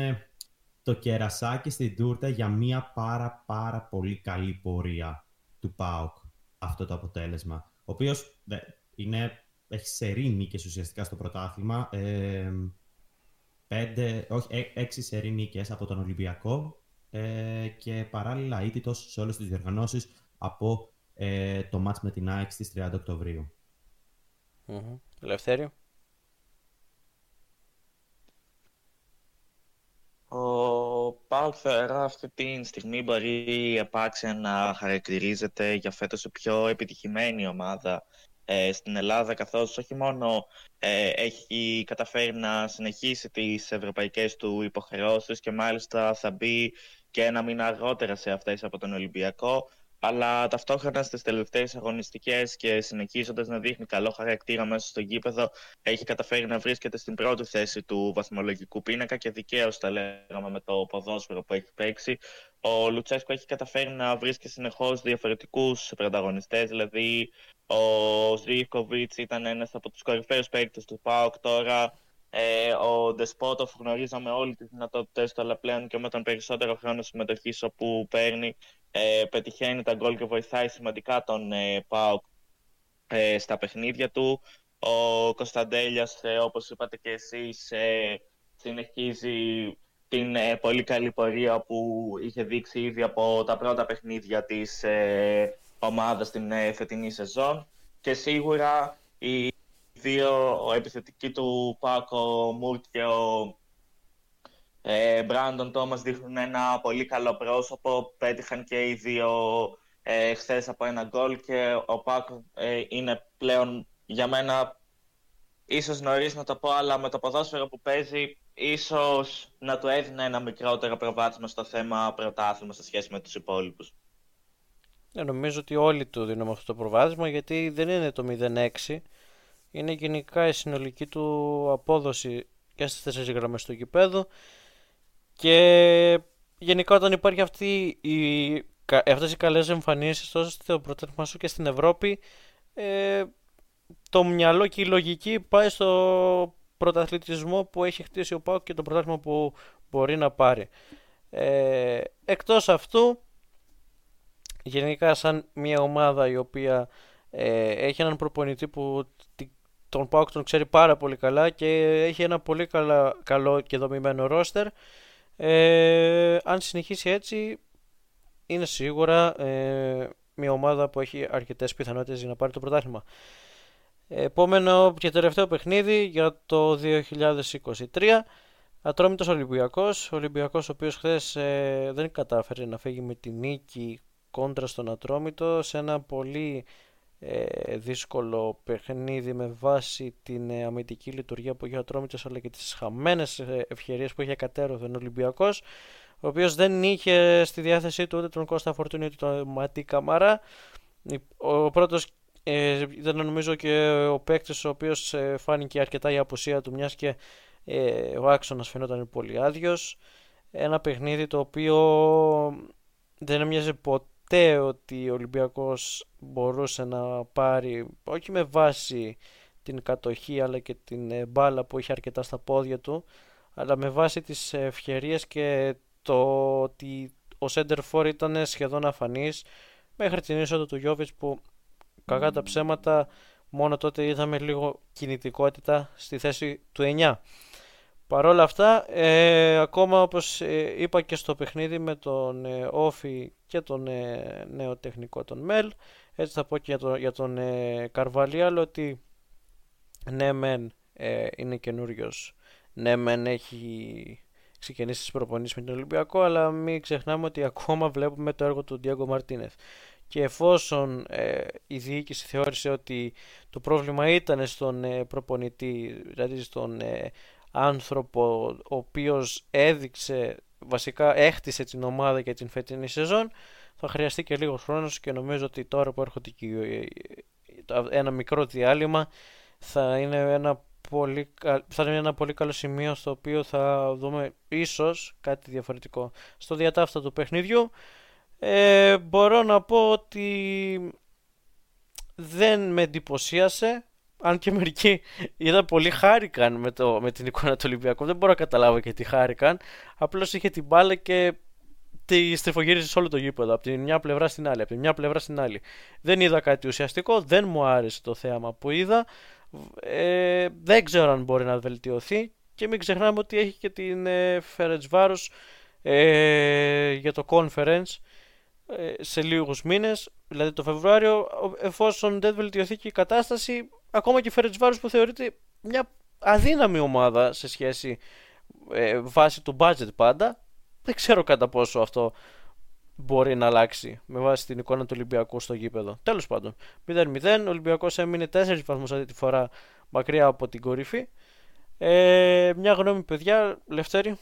το κερασάκι στην τούρτα για μια πάρα πάρα πολύ καλή πορεία του ΠΑΟΚ αυτό το αποτέλεσμα. Ο οποίος είναι, έχει σερή νίκες ουσιαστικά στο πρωτάθλημα. Ε, πέντε, όχι, έ, έξι σερή νίκες από τον Ολυμπιακό ε, και παράλληλα ήττητος σε όλες τις διοργανώσεις από ε, το μάτς με την ΑΕΚ στις 30 Οκτωβρίου. Mm-hmm. Ελευθέριο. Ο Πάουκ θεωρώ αυτή τη στιγμή μπορεί επάξια να χαρακτηρίζεται για φέτος η πιο επιτυχημένη ομάδα ε, στην Ελλάδα καθώς όχι μόνο ε, έχει καταφέρει να συνεχίσει τις ευρωπαϊκές του υποχρεώσεις και μάλιστα θα μπει και ένα μήνα αργότερα σε αυτές από τον Ολυμπιακό αλλά ταυτόχρονα στις τελευταίες αγωνιστικές και συνεχίζοντας να δείχνει καλό χαρακτήρα μέσα στο γήπεδο έχει καταφέρει να βρίσκεται στην πρώτη θέση του βαθμολογικού πίνακα και δικαίως τα λέγαμε με το ποδόσφαιρο που έχει παίξει. Ο Λουτσέσκο έχει καταφέρει να βρίσκει συνεχώς διαφορετικούς πρωταγωνιστές, δηλαδή ο Ζήφκοβιτς ήταν ένας από τους κορυφαίους παίκτες του ΠΑΟΚ τώρα, ε, ο Ντεσπότοφ γνωρίζαμε όλοι τις δυνατότητες του, αλλά πλέον και με τον περισσότερο χρόνο συμμετοχής όπου παίρνει, ε, πετυχαίνει τα γκολ και βοηθάει σημαντικά τον ε, Πάοκ ε, στα παιχνίδια του. Ο Κωνσταντέλιας, ε, όπως είπατε και εσείς, ε, συνεχίζει την ε, πολύ καλή πορεία που είχε δείξει ήδη από τα πρώτα παιχνίδια της ε, ομάδας στην φετινή σεζόν και σίγουρα η δύο, ο επιθετική του Πάκο Μουρτ και ο ε, Μπράντον Τόμας δείχνουν ένα πολύ καλό πρόσωπο. Πέτυχαν και οι δύο ε, χθες από ένα γκολ και ο Πάκο ε, είναι πλέον για μένα ίσως νωρίς να το πω, αλλά με το ποδόσφαιρο που παίζει ίσως να του έδινε ένα μικρότερο προβάδισμα στο θέμα πρωτάθλημα σε σχέση με τους υπόλοιπους. Ε, νομίζω ότι όλοι του δίνουμε αυτό το προβάδισμα γιατί δεν είναι το 0-6 είναι γενικά η συνολική του απόδοση και στις τέσσερις γραμμές του γηπέδου και γενικά όταν υπάρχει αυτή η, αυτές οι καλές εμφανίσεις τόσο στο πρωτάθλημα σου και στην Ευρώπη ε, το μυαλό και η λογική πάει στο πρωταθλητισμό που έχει χτίσει ο Πάουκ και το πρωτάθλημα που μπορεί να πάρει. Ε, εκτός αυτού, γενικά σαν μια ομάδα η οποία ε, έχει έναν προπονητή που τον Πάουκ τον ξέρει πάρα πολύ καλά και έχει ένα πολύ καλά, καλό και δομημένο ρόστερ. Ε, αν συνεχίσει έτσι, είναι σίγουρα ε, μια ομάδα που έχει αρκετές πιθανότητες για να πάρει το πρωτάθλημα. Επόμενο και τελευταίο παιχνίδι για το 2023. Ατρόμητος Ολυμπιακός. Ο Ολυμπιακός ο οποίος χθες ε, δεν κατάφερε να φύγει με τη νίκη κόντρα στον Ατρόμητο σε ένα πολύ ε, δύσκολο παιχνίδι με βάση την ε, αμυντική λειτουργία που είχε ο Ατρόμητος αλλά και τις χαμένες ε, ευκαιρίες που είχε κατέρωθεν ο Ολυμπιακός ο οποίος δεν είχε στη διάθεσή του ούτε τον Κώστα Φορτούνη ούτε τον Ματί Καμαρά ο πρώτος ε, ήταν νομίζω και ο παίκτης ο οποίος ε, φάνηκε αρκετά η απουσία του μιας και ε, ο άξονας φαινόταν πολύ άδειος. ένα παιχνίδι το οποίο δεν έμοιαζε ποτέ ποτέ ότι ο Ολυμπιακός μπορούσε να πάρει όχι με βάση την κατοχή αλλά και την ε, μπάλα που είχε αρκετά στα πόδια του αλλά με βάση τις ευκαιρίες και το ότι ο Σέντερφορ ήταν σχεδόν αφανής μέχρι την είσοδο του Γιώβιτς που κακά τα ψέματα μόνο τότε είδαμε λίγο κινητικότητα στη θέση του 9. Παρ' όλα αυτά, ε, ακόμα όπως ε, είπα και στο παιχνίδι με τον ε, Όφη και τον ε, νέο τεχνικό τον Μέλ, έτσι θα πω και για, τον, για τον ε, Καρβαλιάλ ότι ναι μεν είναι καινούριος, ναι μεν έχει ξεκινήσει τις προπονήσεις με τον Ολυμπιακό, αλλά μην ξεχνάμε ότι ακόμα βλέπουμε το έργο του Ντιέγκο Μαρτίνεθ. Και εφόσον η διοίκηση θεώρησε ότι το πρόβλημα ήταν στον προπονητή, δηλαδή στον άνθρωπο ο οποίος έδειξε, βασικά έχτισε την ομάδα για την φετινή σεζόν. Θα χρειαστεί και λίγος χρόνος και νομίζω ότι τώρα που έρχονται και ένα μικρό διάλειμμα θα είναι ένα πολύ, θα είναι ένα πολύ καλό σημείο στο οποίο θα δούμε ίσως κάτι διαφορετικό. Στο διατάφτα του παιχνιδιού ε, μπορώ να πω ότι δεν με εντυπωσίασε αν και μερικοί είδα πολύ χάρηκαν με, το, με την εικόνα του Ολυμπιακού. Δεν μπορώ να καταλάβω και τι χάρηκαν. Απλώς είχε την μπάλα και τη στριφογύριζε σε όλο το γήπεδο. Από τη μια πλευρά στην άλλη. Από τη μια πλευρά στην άλλη. Δεν είδα κάτι ουσιαστικό. Δεν μου άρεσε το θέαμα που είδα. Ε, δεν ξέρω αν μπορεί να βελτιωθεί. Και μην ξεχνάμε ότι έχει και την ε, ε, για το conference ε, σε λίγους μήνες, δηλαδή το Φεβρουάριο, εφόσον δεν βελτιωθεί και η κατάσταση, ακόμα και η Βάρος που θεωρείται μια αδύναμη ομάδα σε σχέση ε, βάση του budget πάντα, δεν ξέρω κατά πόσο αυτό μπορεί να αλλάξει με βάση την εικόνα του Ολυμπιακού στο γήπεδο. Τέλος πάντων, 0-0. Ο Ολυμπιακός έμεινε 4 βαθμούς αυτή τη φορά μακριά από την κορυφή. Ε, μια γνώμη, παιδιά, Λευτέρη.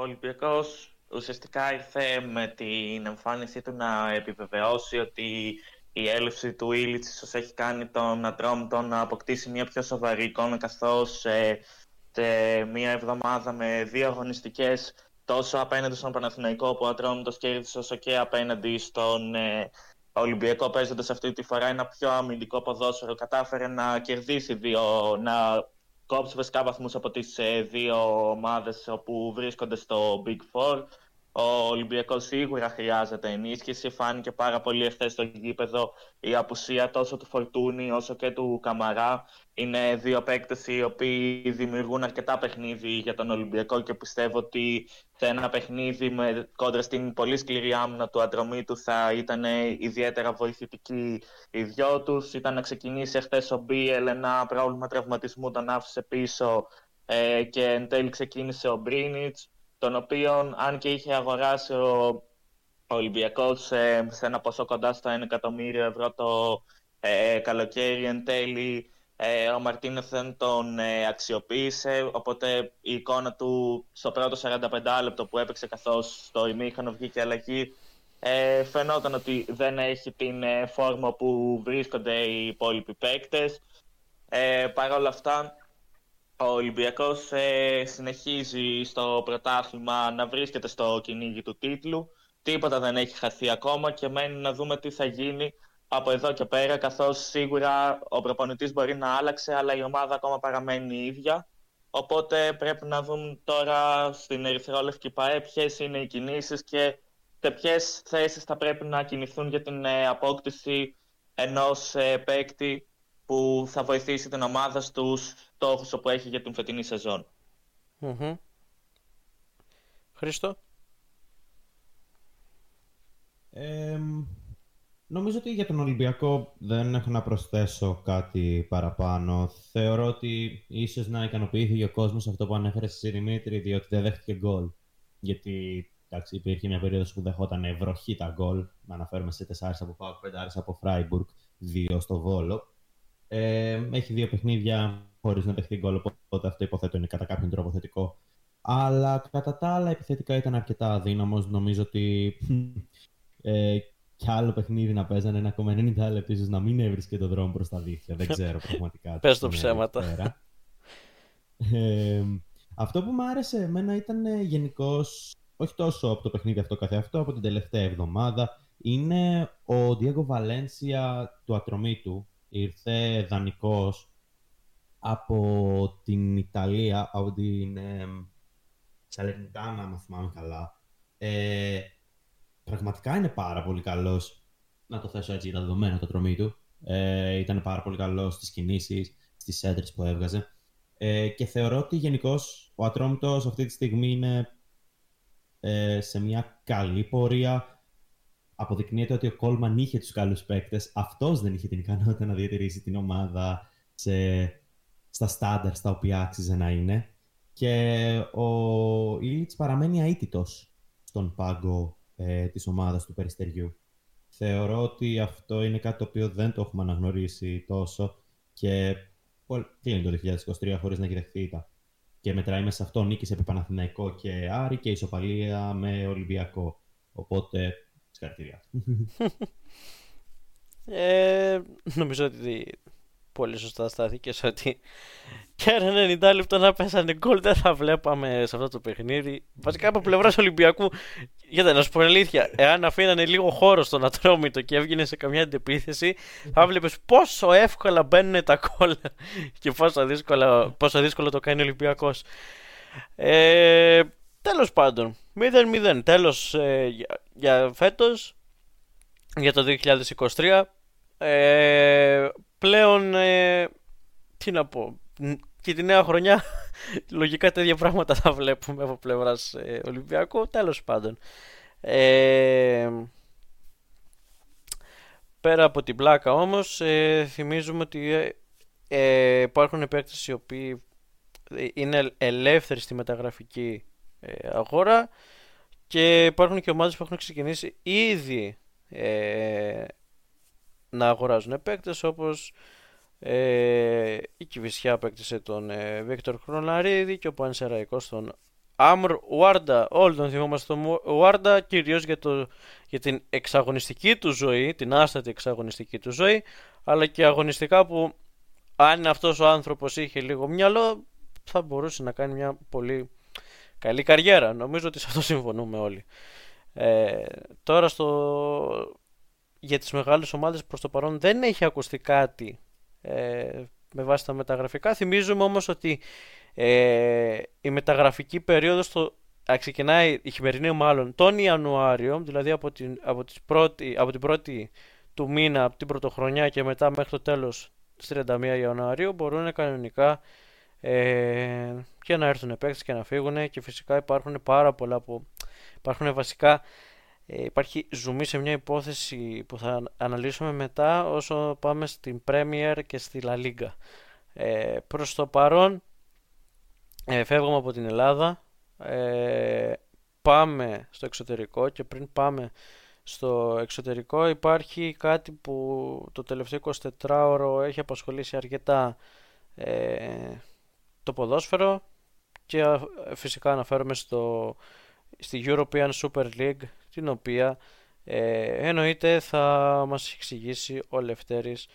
Ολυμπιακός ουσιαστικά ήρθε με την εμφάνισή του να επιβεβαιώσει ότι η έλευση του Ήλιτς ίσως έχει κάνει τον Ατρόμτον να αποκτήσει μια πιο σοβαρή εικόνα καθώς ε, σε μια εβδομάδα με δύο αγωνιστικές τόσο απέναντι στον Παναθηναϊκό που ο Ατρόμητος κέρδισε όσο και απέναντι στον ε, Ολυμπιακό παίζοντας αυτή τη φορά ένα πιο αμυντικό ποδόσφαιρο. Κατάφερε να κερδίσει δύο, να κόψει βασικά βαθμούς από τις ε, δύο ομάδες όπου βρίσκονται στο Big Four. Ο Ολυμπιακός σίγουρα χρειάζεται ενίσχυση. Φάνηκε πάρα πολύ εχθές στο γήπεδο η απουσία τόσο του Φορτούνη όσο και του Καμαρά. Είναι δύο παίκτες οι οποίοι δημιουργούν αρκετά παιχνίδι για τον Ολυμπιακό και πιστεύω ότι σε ένα παιχνίδι με κόντρα στην πολύ σκληρή άμυνα του Αντρομήτου θα ήταν ιδιαίτερα βοηθητικοί οι δυο τους. Ήταν να ξεκινήσει εχθές ο Μπίελ, ένα πρόβλημα τραυματισμού τον άφησε πίσω ε, και εν τέλει ξεκίνησε ο Μπρίνιτς τον οποίο αν και είχε αγοράσει ο Ολυμπιακός σε, σε ένα ποσό κοντά στα 1 εκατομμύριο ευρώ το ε, καλοκαίρι εν τέλει ε, ο Μαρτίνεθ δεν τον ε, αξιοποίησε οπότε η εικόνα του στο πρώτο 45 λεπτό που έπαιξε καθώς στο ημίχανο βγήκε αλλαγή ε, φαινόταν ότι δεν έχει την ε, φόρμα που βρίσκονται οι υπόλοιποι παίκτες. Ε, Παρ' όλα αυτά ο Ολυμπιακός ε, συνεχίζει στο πρωτάθλημα να βρίσκεται στο κυνήγι του τίτλου. Τίποτα δεν έχει χαθεί ακόμα και μένει να δούμε τι θα γίνει από εδώ και πέρα, καθώς σίγουρα ο προπονητής μπορεί να άλλαξε, αλλά η ομάδα ακόμα παραμένει η ίδια. Οπότε πρέπει να δούμε τώρα στην Ερυθρόλευκη ΠαΕ ποιες είναι οι κινήσεις και σε ποιες θέσεις θα πρέπει να κινηθούν για την ε, απόκτηση ενός ε, παίκτη που θα βοηθήσει την ομάδα στους στόχους που έχει για την φετινή σεζόν. Mm-hmm. Χρήστο. νομίζω ότι για τον Ολυμπιακό δεν έχω να προσθέσω κάτι παραπάνω. Θεωρώ ότι ίσως να ικανοποιήθηκε ο κόσμος αυτό που ανέφερε στη Δημήτρη, διότι δεν δέχτηκε γκολ. Γιατί εντάξει, υπήρχε μια περίοδος που δεχόταν βροχή τα γκολ. Να αναφέρουμε σε 4 από Πάοκ, 5 από Φράιμπουργκ, 2 στο Βόλο. Ε, έχει δύο παιχνίδια χωρίς να δεχτεί γκολ, οπότε αυτό υποθέτω είναι κατά κάποιον τρόπο θετικό. Αλλά κατά τα άλλα επιθετικά ήταν αρκετά αδύναμος. Νομίζω ότι ε, κι άλλο παιχνίδι να παίζανε ένα ακόμα 90 λεπτά, ίσως να μην έβρισκε τον δρόμο προς τα δίχτυα. Δεν ξέρω πραγματικά. Πες το ψέματα. Ε, Αυτό που μου άρεσε εμένα ήταν γενικώς, όχι τόσο από το παιχνίδι αυτό καθεαυτό, από την τελευταία εβδομάδα, είναι ο Διέγκο Βαλένσια του ατρωμίτου. Ήρθε δανεικός από την Ιταλία, από την ε, Σαλερνιτάνα, αν θυμάμαι καλά. Ε, πραγματικά είναι πάρα πολύ καλός. Να το θέσω έτσι, τα δεδομένα το τρομή του. Ε, ήταν πάρα πολύ καλός στις κινήσεις, στις έντρες που έβγαζε. Ε, και θεωρώ ότι γενικώς ο Ατρόμητος αυτή τη στιγμή είναι ε, σε μια καλή πορεία. Αποδεικνύεται ότι ο Κόλμαν είχε τους καλούς παίκτες. Αυτός δεν είχε την ικανότητα να διατηρήσει την ομάδα σε, στα στάνταρ στα οποία άξιζε να είναι. Και ο Ήλιτς παραμένει αίτητος στον πάγκο ε, της ομάδας του Περιστεριού. Θεωρώ ότι αυτό είναι κάτι το οποίο δεν το έχουμε αναγνωρίσει τόσο και κλείνει το 2023 χωρίς να έχει Και μετράει μέσα σε αυτό νίκη επί Παναθηναϊκό και Άρη και ισοπαλία με Ολυμπιακό. Οπότε, συγχαρητήρια. ε, νομίζω ότι πολύ σωστά στάθηκε ότι και ένα 90 λεπτό να πέσανε γκολ δεν θα βλέπαμε σε αυτό το παιχνίδι. Βασικά από πλευράς Ολυμπιακού, γιατί να σου πω αλήθεια, εάν αφήνανε λίγο χώρο στον Ατρόμητο και έβγαινε σε καμιά αντεπίθεση, θα βλέπεις πόσο εύκολα μπαίνουν τα κόλλα και πόσο δύσκολο, πόσο δύσκολο το κάνει ο Ολυμπιακός. Ε, Τέλος πάντων, 0-0. Τέλος ε, για, για φέτος, για το 2023. Ε, πλέον, ε, τι να πω, και τη νέα χρονιά λογικά τέτοια πράγματα θα βλέπουμε από πλευράς ε, Ολυμπιακού. Τέλος πάντων. Ε, πέρα από την πλάκα όμως ε, θυμίζουμε ότι ε, ε υπάρχουν παίκτες οι οποίοι είναι ελεύθεροι στη μεταγραφική αγορά και υπάρχουν και ομάδες που έχουν ξεκινήσει ήδη να αγοράζουν παίκτες όπως ε, η Κιβισιά απέκτησε τον ε, Βίκτορ Χροναρίδη και ο Πανσεραϊκός τον Άμρ Ουάρντα. Όλοι τον θυμόμαστε τον Ουάρντα κυρίως για, το, για την εξαγωνιστική του ζωή, την άστατη εξαγωνιστική του ζωή, αλλά και αγωνιστικά που αν αυτός ο άνθρωπος είχε λίγο μυαλό θα μπορούσε να κάνει μια πολύ καλή καριέρα. Νομίζω ότι σε αυτό συμφωνούμε όλοι. Ε, τώρα στο... για τις μεγάλες ομάδες προς το παρόν δεν έχει ακουστεί κάτι ε, με βάση τα μεταγραφικά. Θυμίζουμε όμως ότι ε, η μεταγραφική περίοδος το, ξεκινάει η χειμερινή μάλλον τον Ιανουάριο, δηλαδή από την, από, τις πρώτη, από την πρώτη του μήνα, από την πρωτοχρονιά και μετά μέχρι το τέλος στις 31 Ιανουαρίου μπορούν κανονικά ε, και να έρθουν παίκτες και να φύγουν και φυσικά υπάρχουν πάρα πολλά που υπάρχουν βασικά ε, υπάρχει ζουμί σε μια υπόθεση που θα αναλύσουμε μετά όσο πάμε στην Premier και στη La Liga. Ε, προς το παρόν ε, φεύγουμε από την Ελλάδα, ε, πάμε στο εξωτερικό και πριν πάμε στο εξωτερικό υπάρχει κάτι που το τελευταίο 24ωρο έχει απασχολήσει αρκετά ε, το ποδόσφαιρο και φυσικά αναφέρομαι στο, στη European Super League την οποία ε, εννοείται θα μας εξηγήσει ο Λευτέρης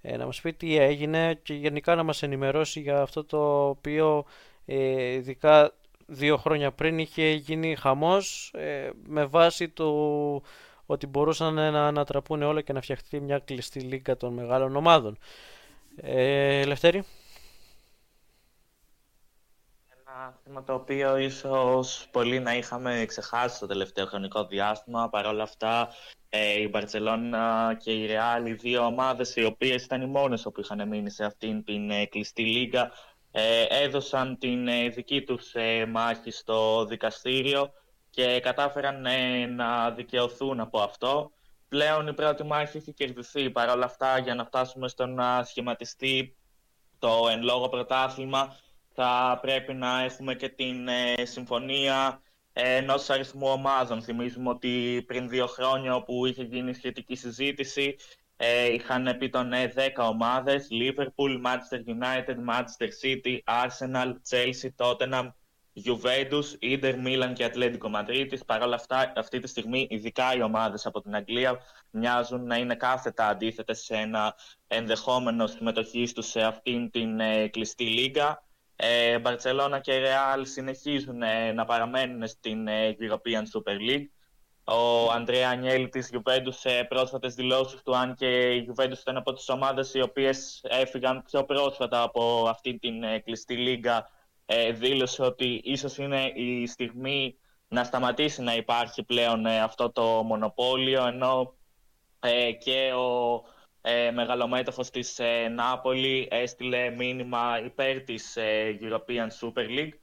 ε, να μας πει τι έγινε και γενικά να μας ενημερώσει για αυτό το οποίο ε, ειδικά δύο χρόνια πριν είχε γίνει χαμός ε, με βάση το ότι μπορούσαν να ανατραπούν όλα και να φτιαχτεί μια κλειστή λίγκα των μεγάλων ομάδων. Ε, Λευτέρη. Ένα θέμα το οποίο ίσως πολύ να είχαμε ξεχάσει το τελευταίο χρονικό διάστημα. Παρ' όλα αυτά, ε, η Μπαρτσελώνα και η Ρεάλ, οι δύο ομάδες οι οποίες ήταν οι μόνες που είχαν μείνει σε αυτήν την ε, κλειστή λίγα, ε, έδωσαν την δική τους μάχη στο δικαστήριο και κατάφεραν να δικαιωθούν από αυτό. Πλέον η πρώτη μάχη έχει κερδιθεί. Παρ' όλα αυτά, για να φτάσουμε στο να σχηματιστεί το εν λόγω πρωτάθλημα, θα πρέπει να έχουμε και την ε, συμφωνία ενός αριθμού ομάδων. Θυμίζουμε ότι πριν δύο χρόνια όπου είχε γίνει σχετική συζήτηση ε, είχαν πει τον 10 ομάδες Liverpool, Manchester United, Manchester City, Arsenal, Chelsea, Tottenham, Juventus, Inter, Milan και Ατλέντικο Μαδρίτης. Παρ' όλα αυτά, αυτή τη στιγμή, ειδικά οι ομάδες από την Αγγλία μοιάζουν να είναι κάθετα αντίθετες σε ένα ενδεχόμενο συμμετοχή τους σε αυτήν την ε, κλειστή λίγα. Ε, Μπαρτσελώνα και Ρεάλ συνεχίζουν ε, να παραμένουν στην ε, European Super League. Ο Αντρέα Ανιέλη της Juventus σε πρόσφατες δηλώσεις του, αν και η Juventus ήταν από τις ομάδες οι οποίες έφυγαν πιο πρόσφατα από αυτή την ε, κλειστή λίγα, ε, δήλωσε ότι ίσως είναι η στιγμή να σταματήσει να υπάρχει πλέον ε, αυτό το μονοπόλιο, ενώ και ο ε, μεγαλομέτωχος της Νάπολη έστειλε μήνυμα υπέρ της European Super League.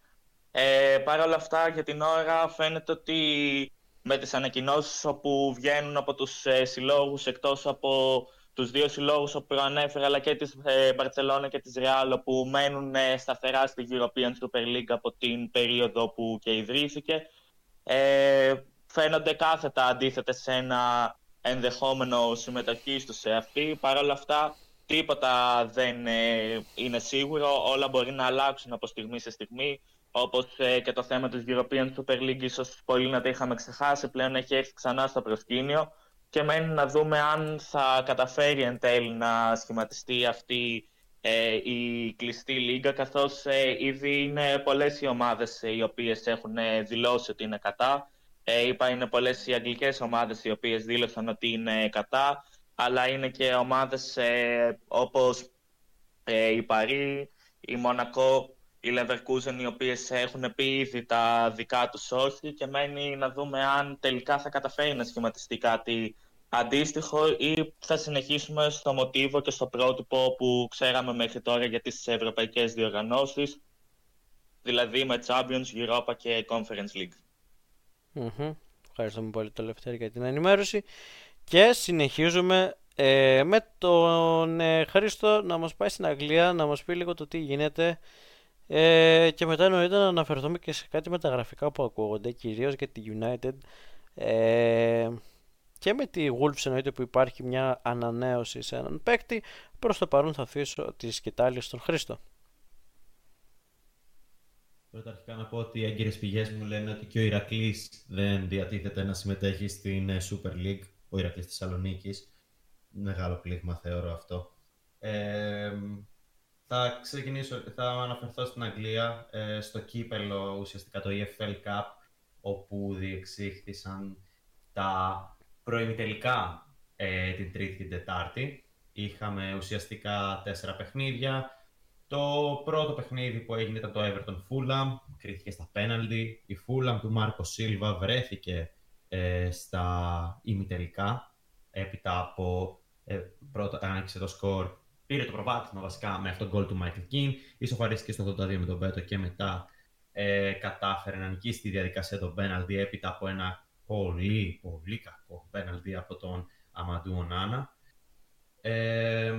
Ε, Παρ' όλα αυτά, για την ώρα φαίνεται ότι με τις ανακοινώσεις όπου βγαίνουν από τους ε, συλλόγους εκτός από τους δύο συλλόγους που προανέφερα αλλά και της ε, Μπαρτσελώνα και της Ρεάλ που μένουν ε, σταθερά στη European Super League από την περίοδο που και ιδρύθηκε ε, φαίνονται κάθετα αντίθετες σε ένα ενδεχόμενο συμμετοχή του σε αυτή. Παρ' όλα αυτά τίποτα δεν ε, είναι σίγουρο, όλα μπορεί να αλλάξουν από στιγμή σε στιγμή. Όπως ε, και το θέμα της European Super League, ίσως πολύ να τα είχαμε ξεχάσει, πλέον έχει έρθει ξανά στο προσκήνιο και μένει να δούμε αν θα καταφέρει εν τέλει να σχηματιστεί αυτή ε, η κλειστή λίγα, καθώς ε, ήδη είναι πολλές οι ομάδες οι οποίες έχουν δηλώσει ότι είναι κατά. Ε, είπα είναι πολλές οι αγγλικές ομάδες οι οποίες δήλωσαν ότι είναι κατά, αλλά είναι και ομάδες ε, όπως η Παρή, η Μονακό οι Leverkusen οι οποίες έχουν πει ήδη τα δικά τους όχι και μένει να δούμε αν τελικά θα καταφέρει να σχηματιστεί κάτι αντίστοιχο ή θα συνεχίσουμε στο μοτίβο και στο πρότυπο που ξέραμε μέχρι τώρα για τις ευρωπαϊκές διοργανώσεις δηλαδή με Champions, Europa και Conference League. Mm-hmm. Ευχαριστούμε πολύ το Λευτέρη για την ενημέρωση και συνεχίζουμε ε, με τον ε, Χρήστο να μας πάει στην Αγγλία να μας πει λίγο το τι γίνεται ε, και μετά εννοείται να αναφερθούμε και σε κάτι μεταγραφικά που ακούγονται, κυρίως για τη United. Ε, και με τη Wolves εννοείται που υπάρχει μια ανανέωση σε έναν παίκτη. Προς το παρόν θα αφήσω τι σκητάλη στον Χρήστο. Πρώτα αρχικά να πω ότι οι έγκυρες πηγές μου λένε ότι και ο Ηρακλής δεν διατίθεται να συμμετέχει στην ε, Super League, ο Ηρακλής Θεσσαλονίκης. Μεγάλο πλήγμα θεωρώ αυτό. Ε, θα ξεκινήσω, θα αναφερθώ στην Αγγλία, ε, στο κύπελο ουσιαστικά το EFL Cup, όπου διεξήχθησαν τα προημιτελικά ε, την Τρίτη και την Τετάρτη. Είχαμε ουσιαστικά τέσσερα παιχνίδια. Το πρώτο παιχνίδι που έγινε ήταν το Everton Fulham, κρίθηκε στα πέναλτι. Η Fulham του Μάρκο Σίλβα βρέθηκε ε, στα ημιτελικά, έπειτα από ε, πρώτα άνοιξε το σκορ πήρε το προβάδισμα βασικά με αυτόν τον γκολ του Michael Keane, ισοφαρίστηκε στο 82 με τον Μπέτο και μετά ε, κατάφερε να νικήσει τη διαδικασία των πέναλτι έπειτα από ένα πολύ πολύ κακό πέναλτι από τον Αμαντού Ονάνα. Ε,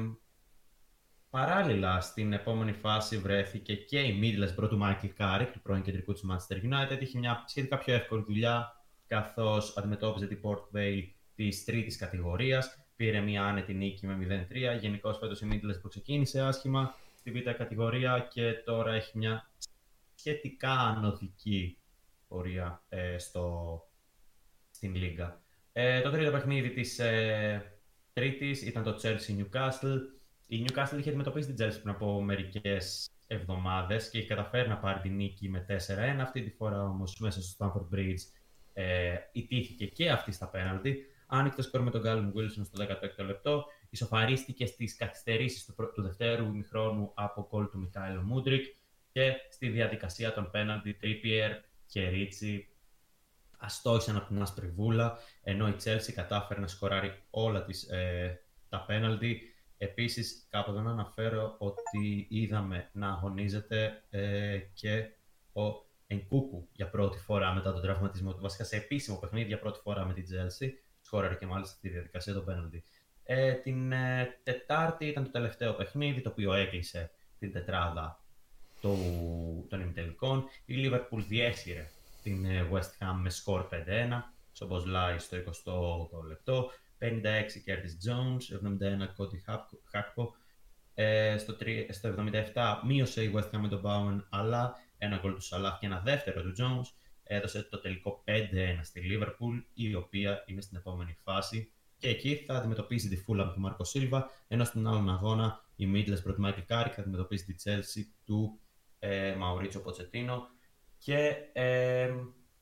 παράλληλα, στην επόμενη φάση βρέθηκε και η Middlesbrough του Michael Carrick, του πρώην κεντρικού της Manchester United. Είχε μια σχετικά πιο εύκολη δουλειά, καθώς αντιμετώπιζε την Port Vale της τρίτης κατηγορίας πήρε μια άνετη νίκη με 0-3. Γενικώς φέτος η Μίτλε που ξεκίνησε άσχημα στη β' κατηγορία και τώρα έχει μια σχετικά ανωδική πορεία ε, στο, στην Λίγκα. Ε, το τρίτο παιχνίδι της ε, Τρίτης ήταν το Chelsea Newcastle. Η Newcastle είχε αντιμετωπίσει την Chelsea πριν από μερικές εβδομάδες και έχει καταφέρει να πάρει την νίκη με 4-1. Αυτή τη φορά όμως μέσα στο Stamford Bridge ε, ιτήθηκε και αυτή στα πέναλτι. Άνοιξε το σκορ με τον Γκάλουν Wilson στο 16ο λεπτό. Ισοφαρίστηκε στις καθυστερήσεις του, του δευτέρου ημιχρόνου από κόλ του Μικάιλο Μούντρικ και στη διαδικασία των πέναντι Τρίπιερ και Ρίτσι αστόχησαν από την άσπρη βούλα, ενώ η Chelsea κατάφερε να σκοράρει όλα τις, ε, τα πέναλτι. Επίσης, κάποτε να αναφέρω ότι είδαμε να αγωνίζεται ε, και ο Ενκούκου για πρώτη φορά μετά τον τραυματισμό του, βασικά σε επίσημο παιχνίδι για πρώτη φορά με την Chelsea σκόραρε και μάλιστα τη διαδικασία των πέναλτι. Ε, την ε, Τετάρτη ήταν το τελευταίο παιχνίδι το οποίο έκλεισε την τετράδα του, των ημιτελικών. Η Liverpool διέσυρε την ε, West Ham με σκορ 5-1, όπως λέει στο 28 λεπτό. 56 κέρδισε Jones, 71 Κόντι Χάκπο. Ε, στο, 3, στο 77 μείωσε η West Ham με τον Bowen, αλλά ένα γκολ του Σαλάχ και ένα δεύτερο του Jones έδωσε το τελικό 5-1 στη Liverpool, η οποία είναι στην επόμενη φάση. Και εκεί θα αντιμετωπίσει τη Fulham του Μάρκο Σίλβα, ενώ στην άλλον αγώνα η Midlands πρώτη Michael Carrick θα αντιμετωπίσει τη Chelsea του ε, Μαουρίτσο Ποτσετίνο και ε,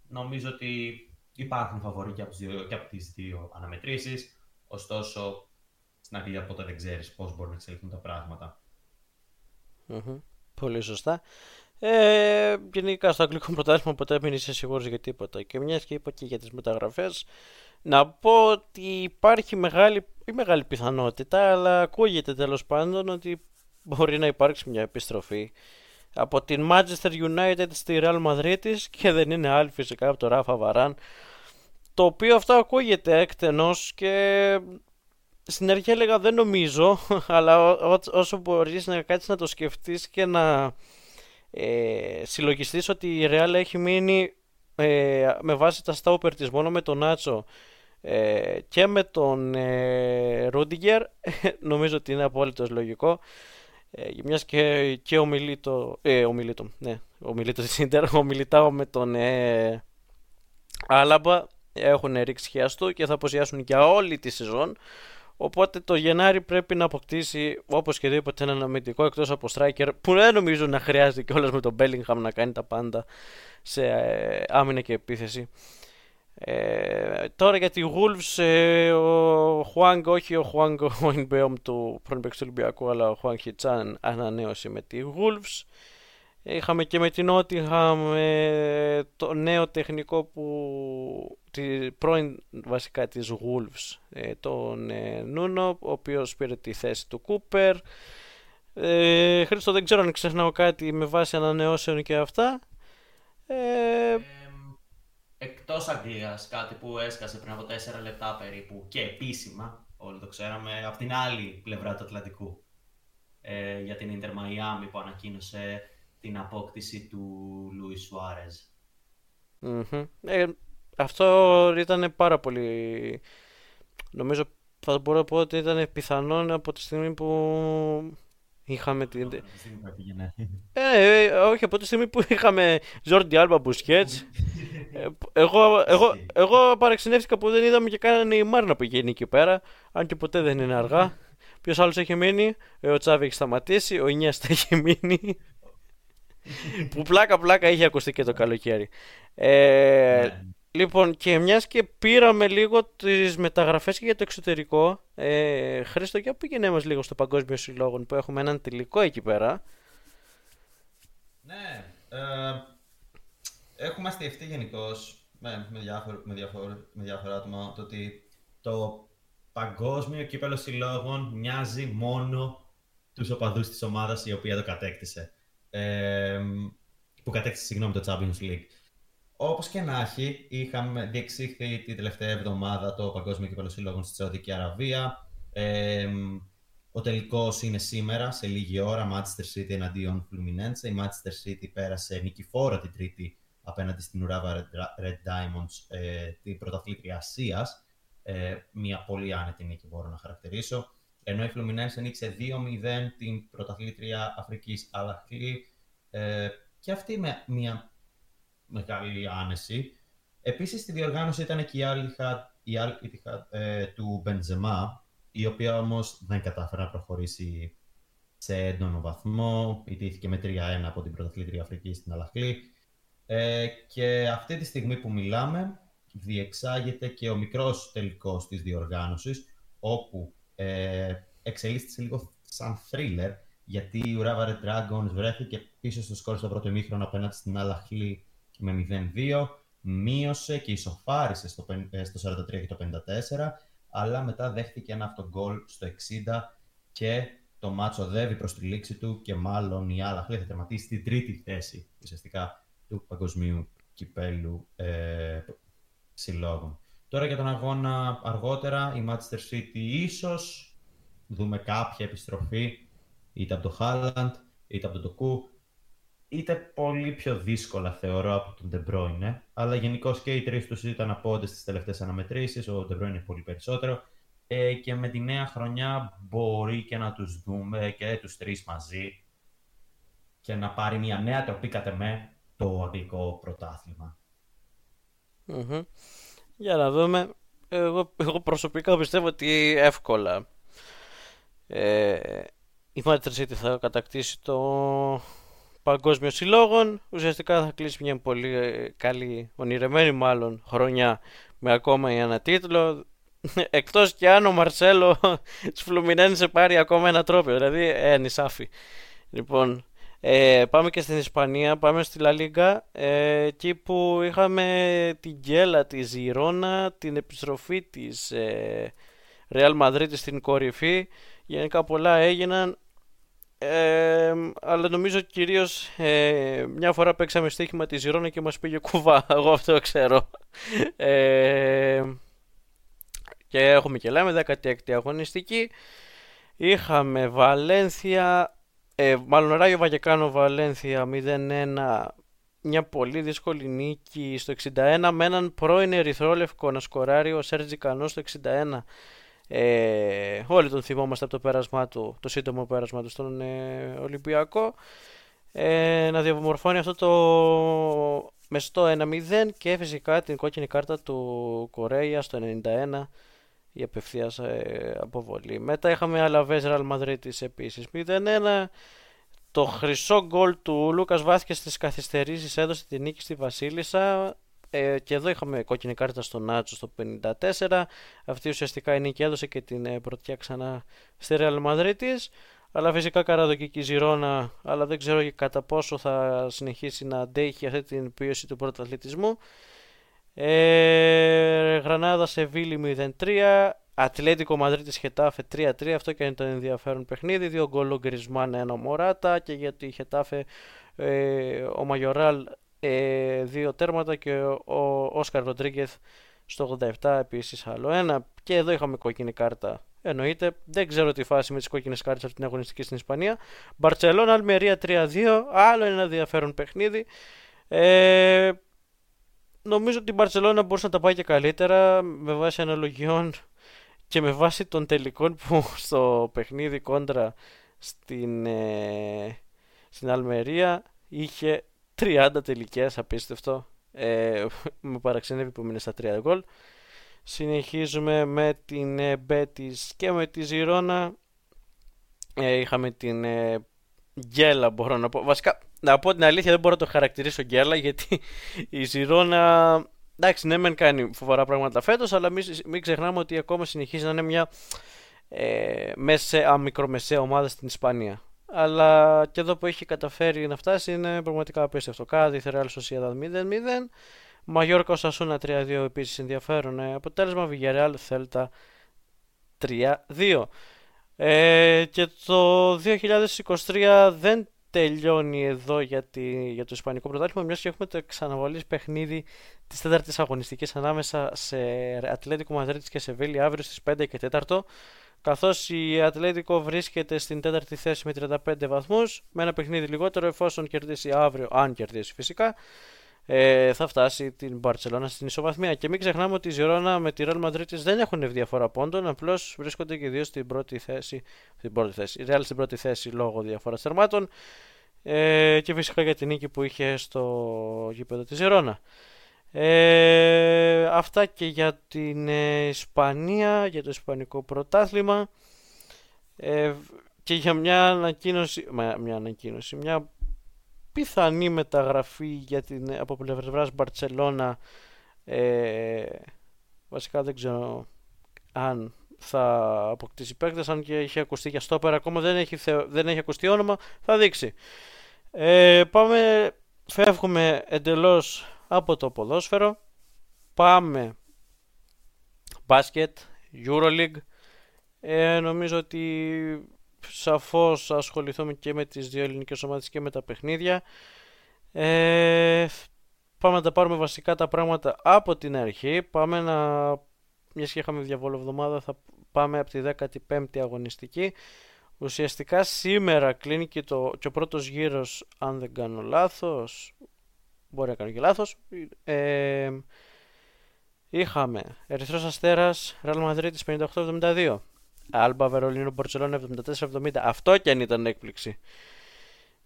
νομίζω ότι υπάρχουν φαβοροί και από, τις δύο, και από τις δύο αναμετρήσεις, ωστόσο στην Αγγλία ποτέ δεν ξέρεις πώς μπορούν να εξελιχθούν τα πραγματα Πολύ σωστά. Ε, γενικά στο αγγλικό πρωτάθλημα ποτέ μην είσαι σίγουρος για τίποτα. Και μιας και είπα και για τις μεταγραφές, να πω ότι υπάρχει μεγάλη, ή μεγάλη πιθανότητα, αλλά ακούγεται τέλος πάντων ότι μπορεί να υπάρξει μια επιστροφή από την Manchester United στη Real Madrid και δεν είναι άλλη φυσικά από το Rafa Varane το οποίο αυτό ακούγεται εκτενώς και στην αρχή έλεγα δεν νομίζω αλλά όσο μπορείς να κάτσεις να το σκεφτείς και να ε, συλλογιστείς ότι η Real έχει μείνει ε, με βάση τα στόπερ της μόνο με τον Νάτσο ε, και με τον ε, Ρούντιγκερ νομίζω ότι είναι απόλυτα λογικό ε, μιας και, και ο Μιλίτο, ε, ο Μιλίτο, ναι, ο Μιλίτο της Ιντερ, ο Μιλιτάο με τον ε, Άλαμπα έχουν ρίξει χιαστό και θα απουσιάσουν για όλη τη σεζόν Οπότε το Γενάρη πρέπει να αποκτήσει οπωσδήποτε ένα αμυντικό εκτός από striker που δεν νομίζω να χρειάζεται κιόλας με τον Bellingham να κάνει τα πάντα σε ε, άμυνα και επίθεση. Ε, τώρα για τη Wolves, ε, ο Χουάνγκ, όχι ο Χουάνγκ ο Ινμπέομ του πρώην του Ολυμπιακού, αλλά ο Χουάνγκ Χιτσάν ανανέωσε με τη Wolves. Είχαμε και με την Nottingham ε, το νέο τεχνικό που τη πρώην βασικά της Wolves ε, τον ε, Νούνο ο οποίος πήρε τη θέση του Κούπερ ε, Χρήστο δεν ξέρω αν ξεχνάω κάτι με βάση ανανεώσεων και αυτά ε, Εκτός Αγγλίας κάτι που έσκασε πριν από 4 λεπτά περίπου και επίσημα όλοι το ξέραμε από την άλλη πλευρά του Ατλαντικού ε, για την Inter Miami που ανακοίνωσε την απόκτηση του Λούι Σουάρεζ. Ε, αυτό ήταν πάρα πολύ... Νομίζω θα μπορώ να πω ότι ήταν πιθανόν από τη στιγμή που είχαμε την... Ε, ε, όχι, από τη στιγμή που είχαμε Ζόρντι Άλμπα Μπουσκέτς εγώ, εγώ, εγώ παραξενεύτηκα που δεν είδαμε και κανένα η Μάρνα που πηγαίνει εκεί πέρα αν και ποτέ δεν είναι αργά Ποιος άλλος έχει μείνει, ε, ο Τσάβη έχει σταματήσει, ο Ινιέστα έχει μείνει που πλάκα πλάκα είχε ακουστεί και το καλοκαίρι. Ε, ναι. Λοιπόν, και μιας και πήραμε λίγο τις μεταγραφές και για το εξωτερικό, ε, Χρήστο, για πήγαινε μας λίγο στο Παγκόσμιο Συλλόγο που έχουμε έναν τελικό εκεί πέρα. Ναι. Ε, έχουμε αστιευτεί γενικώς με, με, με, με διάφορα άτομα το ότι το Παγκόσμιο Κύπελο Συλλόγων μοιάζει μόνο τους οπαδούς της ομάδας η οποία το κατέκτησε που κατέκτησε συγγνώμη το Champions League. Όπως και να έχει, είχαμε διεξήχθη την τελευταία εβδομάδα το Παγκόσμιο Κύπελο Συλλόγων στη Σαουδική Αραβία. Ε, ο τελικός είναι σήμερα, σε λίγη ώρα, Manchester City εναντίον Fluminense. Η Manchester City πέρασε νικηφόρα την Τρίτη απέναντι στην Ουράβα Red Diamonds, ε, την πρωταθλήτρια Ασίας. Ε, μια πολύ άνετη νίκη μπορώ να χαρακτηρίσω ενώ η Fluminense ανοίξε 2-0 την πρωταθλήτρια Αφρικής Αλαχλή ε, και αυτή με μια μεγάλη άνεση. Επίσης στη διοργάνωση ήταν και η άλλη η ε, του Μπεντζεμά, η οποία όμως δεν κατάφερε να προχωρήσει σε έντονο βαθμό, ιτήθηκε με 3-1 από την πρωταθλήτρια Αφρική στην Αλαχλή. Ε, και αυτή τη στιγμή που μιλάμε, διεξάγεται και ο μικρός τελικός της διοργάνωσης, όπου ε, εξελίσσεται λίγο σαν thriller, γιατί η Ουράβα Red Dragons βρέθηκε πίσω στο σκορ στο πρώτο ημίχρονο απέναντι στην Αλαχλή με 0-2, μείωσε και ισοφάρισε στο, ε, στο 43 και το 54, αλλά μετά δέχτηκε ένα αυτογκολ στο 60 και το μάτσο οδεύει προς τη λήξη του και μάλλον η Αλαχλή θα τερματίσει στην τρίτη θέση ουσιαστικά του παγκοσμίου κυπέλου ε, συλλόγων. Τώρα για τον αγώνα αργότερα, η Manchester City ίσως δούμε κάποια επιστροφή είτε από το Haaland, είτε από τον Τοκού, είτε πολύ πιο δύσκολα θεωρώ από τον De Bruyne, αλλά γενικώ και οι τρεις τους ήταν απόντε στι τελευταίες αναμετρήσεις. Ο De Bruyne είναι πολύ περισσότερο. Ε, και με τη νέα χρονιά μπορεί και να τους δούμε και τους τρεις μαζί και να πάρει μια νέα τροπή κατ' με το αγγλικό για να δούμε. Εγώ, εγώ προσωπικά πιστεύω ότι εύκολα ε, η Manchester City θα κατακτήσει το, παγκόσμιο συλλόγων. Ουσιαστικά θα κλείσει μια πολύ ε, καλή, ονειρεμένη μάλλον, χρονιά με ακόμα ένα τίτλο. Εκτός και αν ο Μαρσέλο της σε πάρει ακόμα ένα τρόπιο, δηλαδή ε, νησάφι. Λοιπόν, ε, πάμε και στην Ισπανία, πάμε στη Λα Λίγκα, ε, εκεί που είχαμε την γκέλα της Ζηρώνα, την επιστροφή της ε, Real Madrid στην κορυφή. Γενικά πολλά έγιναν, ε, αλλά νομίζω κυρίως ε, μια φορά παίξαμε στοίχημα της Ζηρώνα και μας πήγε κουβά, εγώ αυτό ξέρω. Ε, και έχουμε και λέμε 16η αγωνιστική. Είχαμε Βαλένθια, ε, μάλλον Ράγιο Βαγεκάνο Βαλένθια 0-1 μια πολύ δύσκολη νίκη στο 61 με έναν πρώην ερυθρόλευκο να σκοράρει ο Σέρτζι Κανός στο 61 ε, όλοι τον θυμόμαστε από το πέρασμά του, το σύντομο πέρασμά του στον ε, Ολυμπιακό ε, να διαμορφώνει αυτό το μεστό 1-0 και φυσικά την κόκκινη κάρτα του Κορέια στο 91 η απευθείας ε, αποβολή. Μετά είχαμε Αλαβές Ραλ Μαδρίτης επίσης 0-1. Το χρυσό γκολ του Λούκας Βάθηκε στις καθυστερήσεις έδωσε τη νίκη στη Βασίλισσα. Ε, και εδώ είχαμε κόκκινη κάρτα στο Νάτσο στο 54. Αυτή ουσιαστικά η νίκη έδωσε και την ε, πρωτιά ξανά στη Ρεάλ Μαδρίτης. Αλλά φυσικά καραδοκική Ζηρώνα, αλλά δεν ξέρω κατά πόσο θα συνεχίσει να αντέχει αυτή την πίεση του πρωταθλητισμού. Ε, Γρανάδα σε Βίλη 0-3. Ατλέτικο Μαδρίτη Χετάφε 3-3. Αυτό και είναι το ενδιαφέρον παιχνίδι. Δύο γκολ Γκρισμάν, ένα Μωράτα. Και γιατί η Χετάφε ε, ο Μαγιοράλ ε, δύο τέρματα και ο Όσκαρ Ροντρίγκεθ στο 87 επίσης άλλο ένα. Και εδώ είχαμε κόκκινη κάρτα. Εννοείται, δεν ξέρω τη φάση με τις κόκκινες κάρτες από την αγωνιστική στην Ισπανία. Μπαρτσελώνα, Αλμερία 3-2, άλλο ένα ενδιαφέρον παιχνίδι. Ε, νομίζω ότι η Μπαρτσελώνα μπορούσε να τα πάει και καλύτερα με βάση αναλογιών και με βάση των τελικών που στο παιχνίδι κόντρα στην, ε, στην Αλμερία είχε 30 τελικές, απίστευτο. Ε, με παραξενεύει που μείνει στα 30 γκολ. Συνεχίζουμε με την ε, και με τη Ζηρώνα. Ε, είχαμε την ε, γκέλα μπορώ να πω. Βασικά να πω την αλήθεια δεν μπορώ να το χαρακτηρίσω γκέλα γιατί η Ζηρώνα εντάξει ναι μεν κάνει φοβερά πράγματα φέτος αλλά μην, μην ξεχνάμε ότι ακόμα συνεχίζει να είναι μια ε, μεσαία, μικρομεσαία ομάδα στην Ισπανία αλλά και εδώ που έχει καταφέρει να φτάσει είναι πραγματικά απίστευτο. Κάδι, Ρεάλ Σοσιαδάδ 0-0. Μαγιόρκα Οσασούνα 3-2 επίσης ενδιαφέρον ε, αποτέλεσμα. Βιγερεάλ Θέλτα 3-2. Ε, και το 2023 δεν τελειώνει εδώ για, για το Ισπανικό πρωτάθλημα, μιας και έχουμε το ξαναβολή παιχνίδι της τέταρτης αγωνιστικής ανάμεσα σε Ατλέτικο Μαδρίτης και σε Βέλη αύριο στις 5 και 4 καθώς η Ατλέτικο βρίσκεται στην τέταρτη θέση με 35 βαθμούς με ένα παιχνίδι λιγότερο εφόσον κερδίσει αύριο, αν κερδίσει φυσικά ε, θα φτάσει την Μπαρτσελώνα στην ισοβαθμία. Και μην ξεχνάμε ότι η Ζηρώνα με τη Real Madrid δεν έχουν διαφορά πόντων απλώς βρίσκονται και δύο στην πρώτη θέση, στην πρώτη θέση η Real στην πρώτη θέση λόγω διαφοράς θερμάτων ε, και φυσικά για την νίκη που είχε στο γήπεδο της Ζηρώνα ε, αυτά και για την ε, Ισπανία, για το Ισπανικό πρωτάθλημα. Ε, και για μια ανακοίνωση, μια ανακοίνωση, μια πιθανή μεταγραφή για την, από πλευράς Μπαρτσελώνα ε, βασικά δεν ξέρω αν θα αποκτήσει παίκτες αν και έχει ακουστεί για στόπερ ακόμα δεν έχει, δεν έχει ακουστεί όνομα θα δείξει. Ε, πάμε φεύγουμε εντελώς από το ποδόσφαιρο. Πάμε μπάσκετ, Euroleague. Ε, νομίζω ότι σαφώς ασχοληθούμε και με τις δύο ελληνικές ομάδες και με τα παιχνίδια. Ε, πάμε να τα πάρουμε βασικά τα πράγματα από την αρχή. Πάμε να... Μιας και είχαμε διαβόλο εβδομάδα θα πάμε από τη 15η αγωνιστική. Ουσιαστικά σήμερα κλείνει και, το, και ο πρώτος γύρος αν δεν κάνω λάθος Μπορεί να κάνω και λάθος. Ε, είχαμε Ερυθρός Αστέρας, Ραλ Μαδρίτης 58-72. Άλμπα Βερολίνο Μπορτσελόνα 74-70. Αυτό και αν ήταν έκπληξη.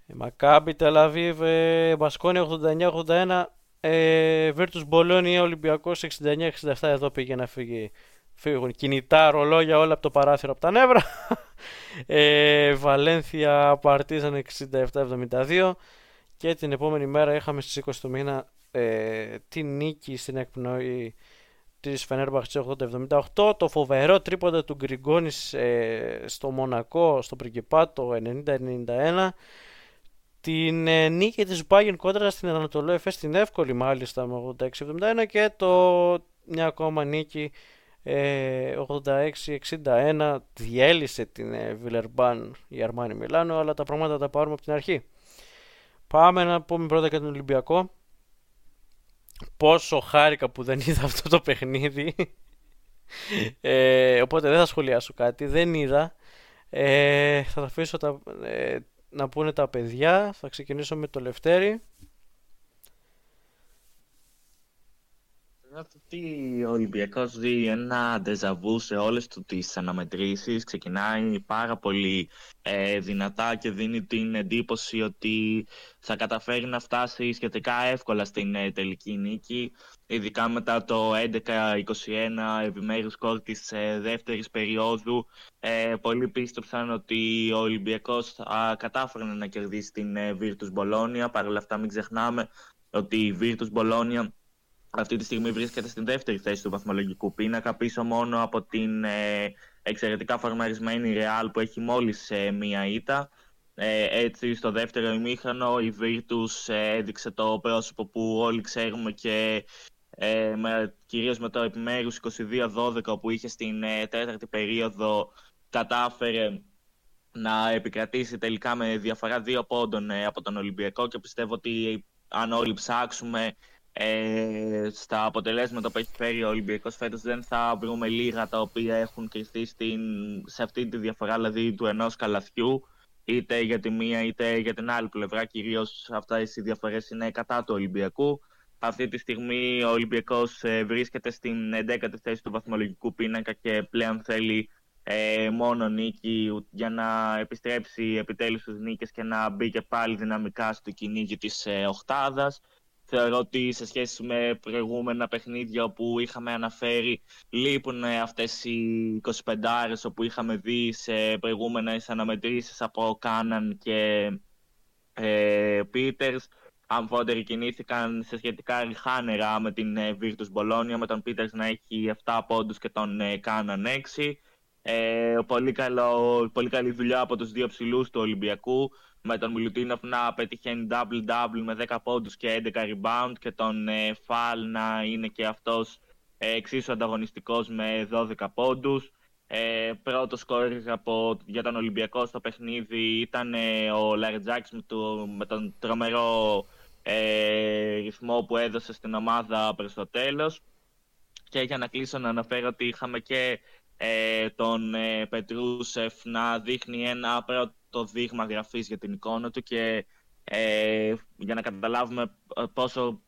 Μακάμπι Τελαβίβ Μπασκόνια 89-81. Ε, Βίρτους Μπολόνια Ολυμπιακός 69-67. Εδώ πήγε να φύγει. Φύγουν κινητά ρολόγια όλα από το παράθυρο από τα νεύρα. Ε, Βαλένθια Παρτίζαν 67-72. Και την επόμενη μέρα είχαμε στις 20 του μήνα ε, την νίκη στην εκπνοή της Φενέρμπαχτς 80-78 το φοβερό τρίποντα του Γκριγκόνης ε, στο Μονακό στο Πριγκιπάτο 90-91 την ε, νίκη της Μπάγεν κόντρα στην Ανατολό Εφέ στην εύκολη μάλιστα με 86-71 και το μια ακόμα νίκη 86-61 διέλυσε την Βιλερμπάν η Αρμάνι Μιλάνο αλλά τα πράγματα τα πάρουμε από την αρχή πάμε να πούμε πρώτα και τον Ολυμπιακό. Πόσο χάρηκα που δεν είδα αυτό το παιχνίδι. Ε, οπότε δεν θα σχολιάσω κάτι δεν είδα. Ε, θα τα αφήσω τα, ε, να πούνε τα παιδιά. Θα ξεκινήσω με το Λευτέρη ότι ο Ολυμπιακός δει ένα ντεζαβού σε όλες του τις αναμετρήσεις. Ξεκινάει πάρα πολύ ε, δυνατά και δίνει την εντύπωση ότι θα καταφέρει να φτάσει σχετικά εύκολα στην ε, τελική νίκη. Ειδικά μετά το 11-21 επιμέρους σκορ της ε, δεύτερης περίοδου. Ε, πολλοί πίστεψαν ότι ο Ολυμπιακός θα κατάφερε να κερδίσει την ε, Virtus Bologna. Παρ' όλα αυτά μην ξεχνάμε ότι η Virtus Bologna αυτή τη στιγμή βρίσκεται στην δεύτερη θέση του βαθμολογικού πίνακα, πίσω μόνο από την ε, εξαιρετικά φορμαρισμένη Real που έχει μόλις ε, μία ήττα. Ε, έτσι, στο δεύτερο ημίχρονο η Virtus ε, έδειξε το πρόσωπο που όλοι ξέρουμε και ε, με, κυρίως με το επιμέρους 22-12 που είχε στην τέταρτη περίοδο κατάφερε να επικρατήσει τελικά με διαφορά δύο πόντων από τον Ολυμπιακό και πιστεύω ότι αν όλοι ψάξουμε ε, στα αποτελέσματα που έχει φέρει ο Ολυμπιακός φέτος δεν θα βρούμε λίγα τα οποία έχουν κρυφτεί στην, σε αυτή τη διαφορά δηλαδή του ενός καλαθιού είτε για τη μία είτε για την άλλη πλευρά κυρίως αυτά οι διαφορές είναι κατά του Ολυμπιακού αυτή τη στιγμή ο Ολυμπιακός ε, βρίσκεται στην 11η θέση του βαθμολογικού πίνακα και πλέον θέλει ε, μόνο νίκη για να επιστρέψει επιτέλους στις νίκες και να μπει και πάλι δυναμικά στο κυνήγι της ε, οχτάδας. Θεωρώ ότι σε σχέση με προηγούμενα παιχνίδια όπου είχαμε αναφέρει λείπουν αυτές οι 25 άρες όπου είχαμε δει σε προηγούμενες αναμετρήσεις από Κάναν και ε, Πίτερς. Αμφότεροι κινήθηκαν σε σχετικά ριχάνερα με την ε, Virtus Bologna, με τον Πίτερς να έχει 7 πόντους και τον ε, Κάναν 6. Ε, πολύ, καλό, πολύ καλή δουλειά από τους δύο ψηλούς του Ολυμπιακού με τον Μιλουτίνοφ να πετυχαίνει double-double με 10 πόντους και 11 rebound και τον ε, Φαλ να είναι και αυτός ε, εξίσου ανταγωνιστικός με 12 πόντους. Ε, πρώτο σκόρ για τον Ολυμπιακό στο παιχνίδι ήταν ε, ο Λαριτζάκης με, με, τον τρομερό ε, ρυθμό που έδωσε στην ομάδα προς το τέλος. Και για να κλείσω να αναφέρω ότι είχαμε και ε, τον ε, Πετρούσεφ να δείχνει ένα πρώτο δείγμα γραφής για την εικόνα του και ε, για να καταλάβουμε πόσο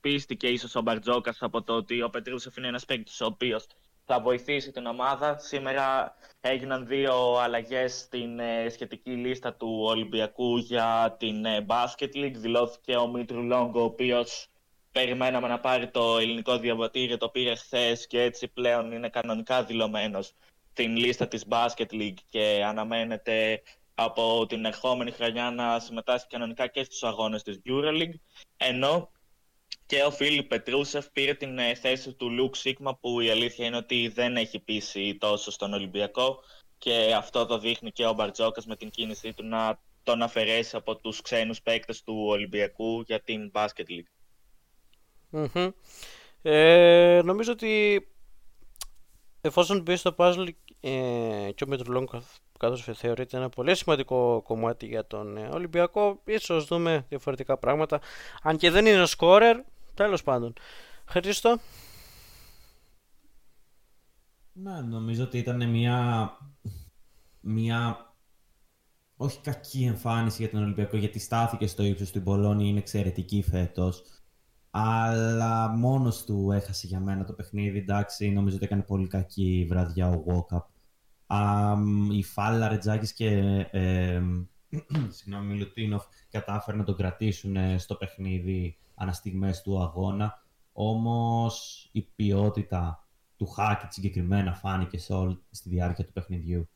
πίστηκε ίσως ο Μπαρτζόκας από το ότι ο Πετρούσεφ είναι ένας παίκτης ο οποίος θα βοηθήσει την ομάδα. Σήμερα έγιναν δύο αλλαγές στην σχετική λίστα του Ολυμπιακού για την Basket League. Δηλώθηκε ο Μήτρου Λόγκο, ο οποίος περιμέναμε να πάρει το ελληνικό διαβατήριο, το πήρε χθες και έτσι πλέον είναι κανονικά δηλωμένος στην λίστα της Basket League και αναμένεται από την ερχόμενη χρονιά να συμμετάσχει κανονικά και στους αγώνες της EuroLeague, ενώ και ο Φίλιπ Πετρούσεφ πήρε την ε, θέση του Λουκ Σίγμα που η αλήθεια είναι ότι δεν έχει πείσει τόσο στον Ολυμπιακό και αυτό το δείχνει και ο Μπαρτζόκας με την κίνησή του να τον αφαιρέσει από τους ξένους παίκτες του Ολυμπιακού για την Basket League. Ε, νομίζω ότι εφόσον μπει στο puzzle ε, και ο Μετρουλόν καθώς θεωρείται ένα πολύ σημαντικό κομμάτι για τον ε, Ολυμπιακό ίσως δούμε διαφορετικά πράγματα. Αν και δεν είναι ο σκόρερ τέλος πάντων. Χρήστο; Ναι, νομίζω ότι ήταν μια, μια όχι κακή εμφάνιση για τον Ολυμπιακό γιατί στάθηκε στο ύψος του Μπολόνι, είναι εξαιρετική φέτος αλλά μόνος του έχασε για μένα το παιχνίδι. Εντάξει, νομίζω ότι έκανε πολύ κακή βραδιά ο Walkup. η Φάλα, Ρετζάκης και ε, συγγνώμη, Μιλουτίνοφ κατάφεραν να τον κρατήσουν στο παιχνίδι αναστιγμές του αγώνα. Όμως η ποιότητα του Χάκη συγκεκριμένα φάνηκε σε όλη, στη διάρκεια του παιχνιδιού.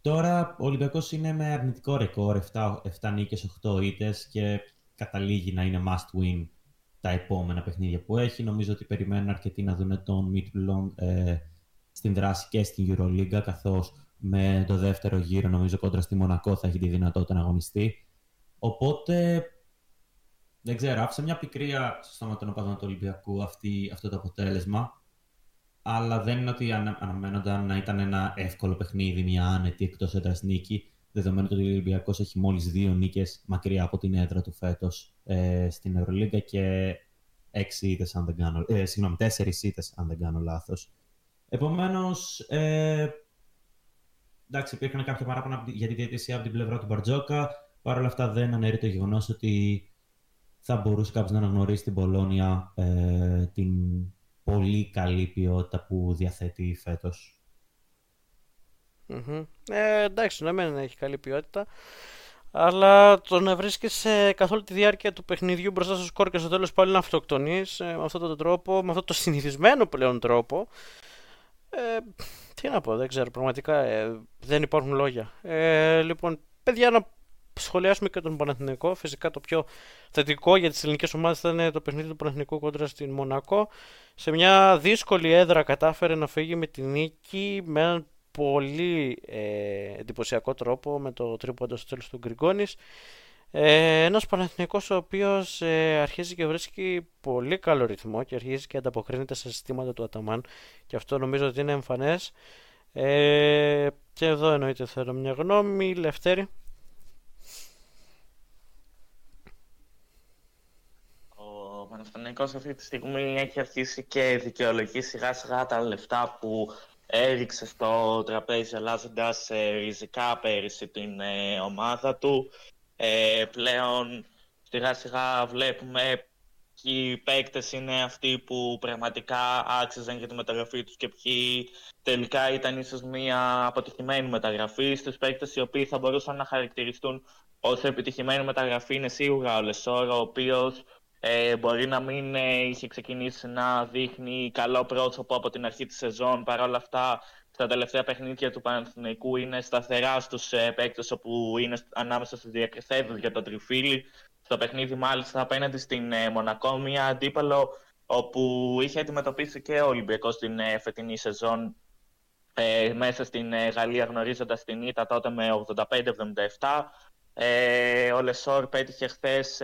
Τώρα ο Ολυμπιακός είναι με αρνητικό ρεκόρ, 7, 7 νίκες, 8 ήττες και καταλήγει να είναι must win τα επόμενα παιχνίδια που έχει. Νομίζω ότι περιμένουν αρκετοί να δουν τον Midtjylland ε, στην δράση και στην Euroliga, καθώς με το δεύτερο γύρο, νομίζω κόντρα στη Μονακό, θα έχει τη δυνατότητα να αγωνιστεί. Οπότε, δεν ξέρω, άφησα μια πικρία στο στόμα των οπαδών του Ολυμπιακού αυτή, αυτό το αποτέλεσμα. Αλλά δεν είναι ότι αναμένονταν να ήταν ένα εύκολο παιχνίδι, μια άνετη εκτός έδρας νίκη. Δεδομένου ότι ο Ολυμπιακός έχει μόλις δύο νίκες μακριά από την έδρα του φέτος ε, στην Ευρωλίγκα και έξι ήττες, αν δεν κάνω. Ε, συγγνώμη, τέσσερις ήττες, αν δεν κάνω λάθος. Επομένως, ε, εντάξει, υπήρχαν κάποια παράπονα για τη διαιτησία από την πλευρά του Μπαρτζόκα. Παρ' όλα αυτά, δεν αναιρεί το γεγονός ότι θα μπορούσε κάποιος να αναγνωρίσει την Πολώνια ε, την πολύ καλή ποιότητα που διαθέτει φέτος. Mm-hmm. Ε, εντάξει, ναι, μεν έχει καλή ποιότητα. Αλλά το να βρίσκεσαι καθ' όλη τη διάρκεια του παιχνιδιού μπροστά στο σκορ και στο τέλος πάλι να αυτοκτονείς ε, με αυτόν τον τρόπο, με αυτόν τον συνηθισμένο πλέον τρόπο. Ε, τι να πω, δεν ξέρω. Πραγματικά ε, δεν υπάρχουν λόγια. Ε, λοιπόν, παιδιά, να σχολιάσουμε και τον Παναθηναϊκό. Φυσικά το πιο θετικό για τις ελληνικές ομάδες ήταν το παιχνίδι του Παναθηναϊκού κόντρα στην Μονακό. Σε μια δύσκολη έδρα κατάφερε να φύγει με τη νίκη με έναν πολύ ε, εντυπωσιακό τρόπο με το τρίποντο στο τέλος του Γκριγκόνης. Ε, ένας Παναθηναϊκός ο οποίος ε, αρχίζει και βρίσκει πολύ καλό ρυθμό και αρχίζει και ανταποκρίνεται στα συστήματα του Αταμάν και αυτό νομίζω ότι είναι εμφανές. Ε, και εδώ εννοείται θέλω μια γνώμη. Λευτέρη. Παναθηναϊκός αυτή τη στιγμή έχει αρχίσει και δικαιολογεί σιγά σιγά τα λεφτά που έριξε στο τραπέζι αλλάζοντας ε, ριζικά πέρυσι την ε, ομάδα του. Ε, πλέον σιγά σιγά βλέπουμε ποιοι παίκτες είναι αυτοί που πραγματικά άξιζαν για τη μεταγραφή τους και ποιοι τελικά ήταν ίσως μια αποτυχημένη μεταγραφή. Στους παίκτες οι οποίοι θα μπορούσαν να χαρακτηριστούν ως επιτυχημένη μεταγραφή είναι σίγουρα ο Λεσόρ, ο οποίος ε, μπορεί να μην ε, είχε ξεκινήσει να δείχνει καλό πρόσωπο από την αρχή της σεζόν. Παρ' όλα αυτά, στα τελευταία παιχνίδια του Παναθηναϊκού είναι σταθερά στους ε, παίκτες όπου είναι ανάμεσα στους διακριθέντες για το τριφύλλι. Στο παιχνίδι μάλιστα απέναντι στην ε, Μονακό, μια αντίπαλο όπου είχε αντιμετωπίσει και ο Ολυμπιακός στην ε, φετινή σεζόν ε, μέσα στην ε, Γαλλία γνωρίζοντας την ήττα τότε με 85-77. Ε, ο Λεσόρ πέτυχε χθες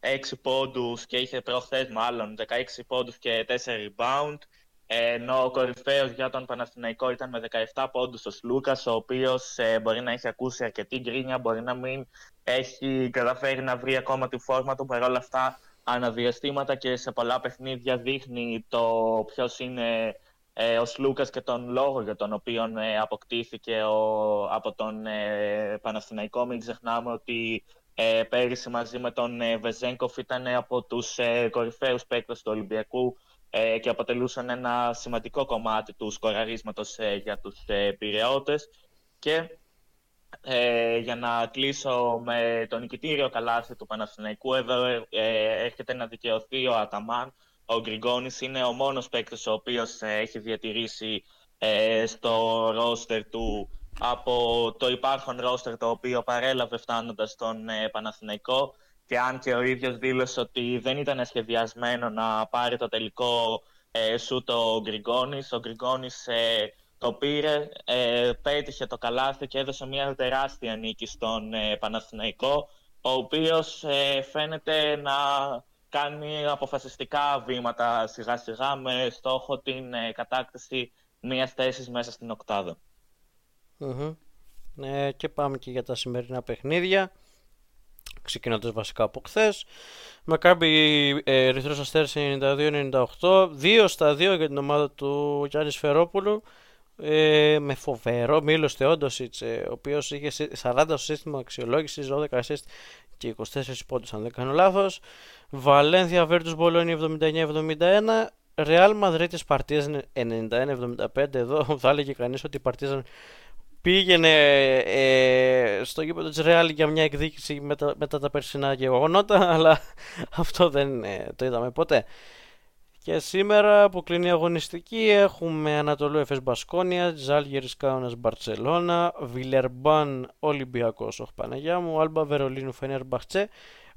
6 πόντους και είχε προχθές μάλλον 16 πόντους και 4 rebound ενώ ο κορυφαίος για τον Παναθηναϊκό ήταν με 17 πόντους ο Σλούκας ο οποίος ε, μπορεί να έχει ακούσει αρκετή γκρίνια μπορεί να μην έχει καταφέρει να βρει ακόμα τη φόρμα του παρόλα αυτά αναδιαστήματα και σε πολλά παιχνίδια δείχνει το ποιος είναι ε, ο Σλούκας και τον λόγο για τον οποίο ε, αποκτήθηκε ο, από τον ε, Παναθηναϊκό. Μην ξεχνάμε ότι ε, πέρυσι μαζί με τον ε, Βεζέγκοφ ήταν από τους ε, κορυφαίους παίκτες του Ολυμπιακού ε, και αποτελούσαν ένα σημαντικό κομμάτι του σκοραρίσματος ε, για τους ε, Πειραιώτες. Και ε, για να κλείσω με τον νικητήριο καλάθι του Παναθηναϊκού, εδώ ε, έρχεται να δικαιωθεί ο Αταμάν. Ο Γκριγκόνης είναι ο μόνος παίκτης ο οποίος έχει διατηρήσει στο ρόστερ του από το υπάρχον ρόστερ το οποίο παρέλαβε φτάνοντας στον ε, Παναθηναϊκό και αν και ο ίδιος δήλωσε ότι δεν ήταν σχεδιασμένο να πάρει το τελικό ε, σούτ ο Γκριγκόνης. Ο Γκριγκόνης ε, το πήρε, ε, πέτυχε το καλάθι και έδωσε μια τεράστια νίκη στον ε, Παναθηναϊκό ο οποίος ε, φαίνεται να κάνει αποφασιστικά βήματα σιγά σιγά με στόχο την κατάκτηση μιας θέσης μέσα στην οκτάδα. Ε, και πάμε και για τα σημερινά παιχνίδια. Ξεκινώντας βασικά από χθες. Μακάμπι ε, Ρηθρός Αστέρας 92-98. 2 στα 2 για την ομάδα του Γιάννης Φερόπουλου. Ε, με φοβερό Μίλος Θεόντοσιτς, ε, ο οποίος είχε 40 στο σύστημα αξιολόγησης, 12 assist και 24 πόντους αν δεν κάνω λάθος. Βαλένθια Βέρτους Μπολόνι 79-71. Ρεάλ Μαδρίτης Παρτίζαν 91-75. Εδώ θα έλεγε κανείς ότι η Παρτίζαν πήγαινε ε, στο γήπεδο της Real για μια εκδίκηση μετά, μετά τα περσινά γεγονότα αλλά αυτό δεν ε, το είδαμε ποτέ Και σήμερα που κλείνει η αγωνιστική έχουμε Ανατολού Εφές Μπασκόνια, Ζάλγερης Κάουνας Μπαρτσελώνα, Βιλερμπάν Ολυμπιακός όχι Παναγιά μου, Άλμπα Βερολίνου Φενέρ Μπαχτσέ,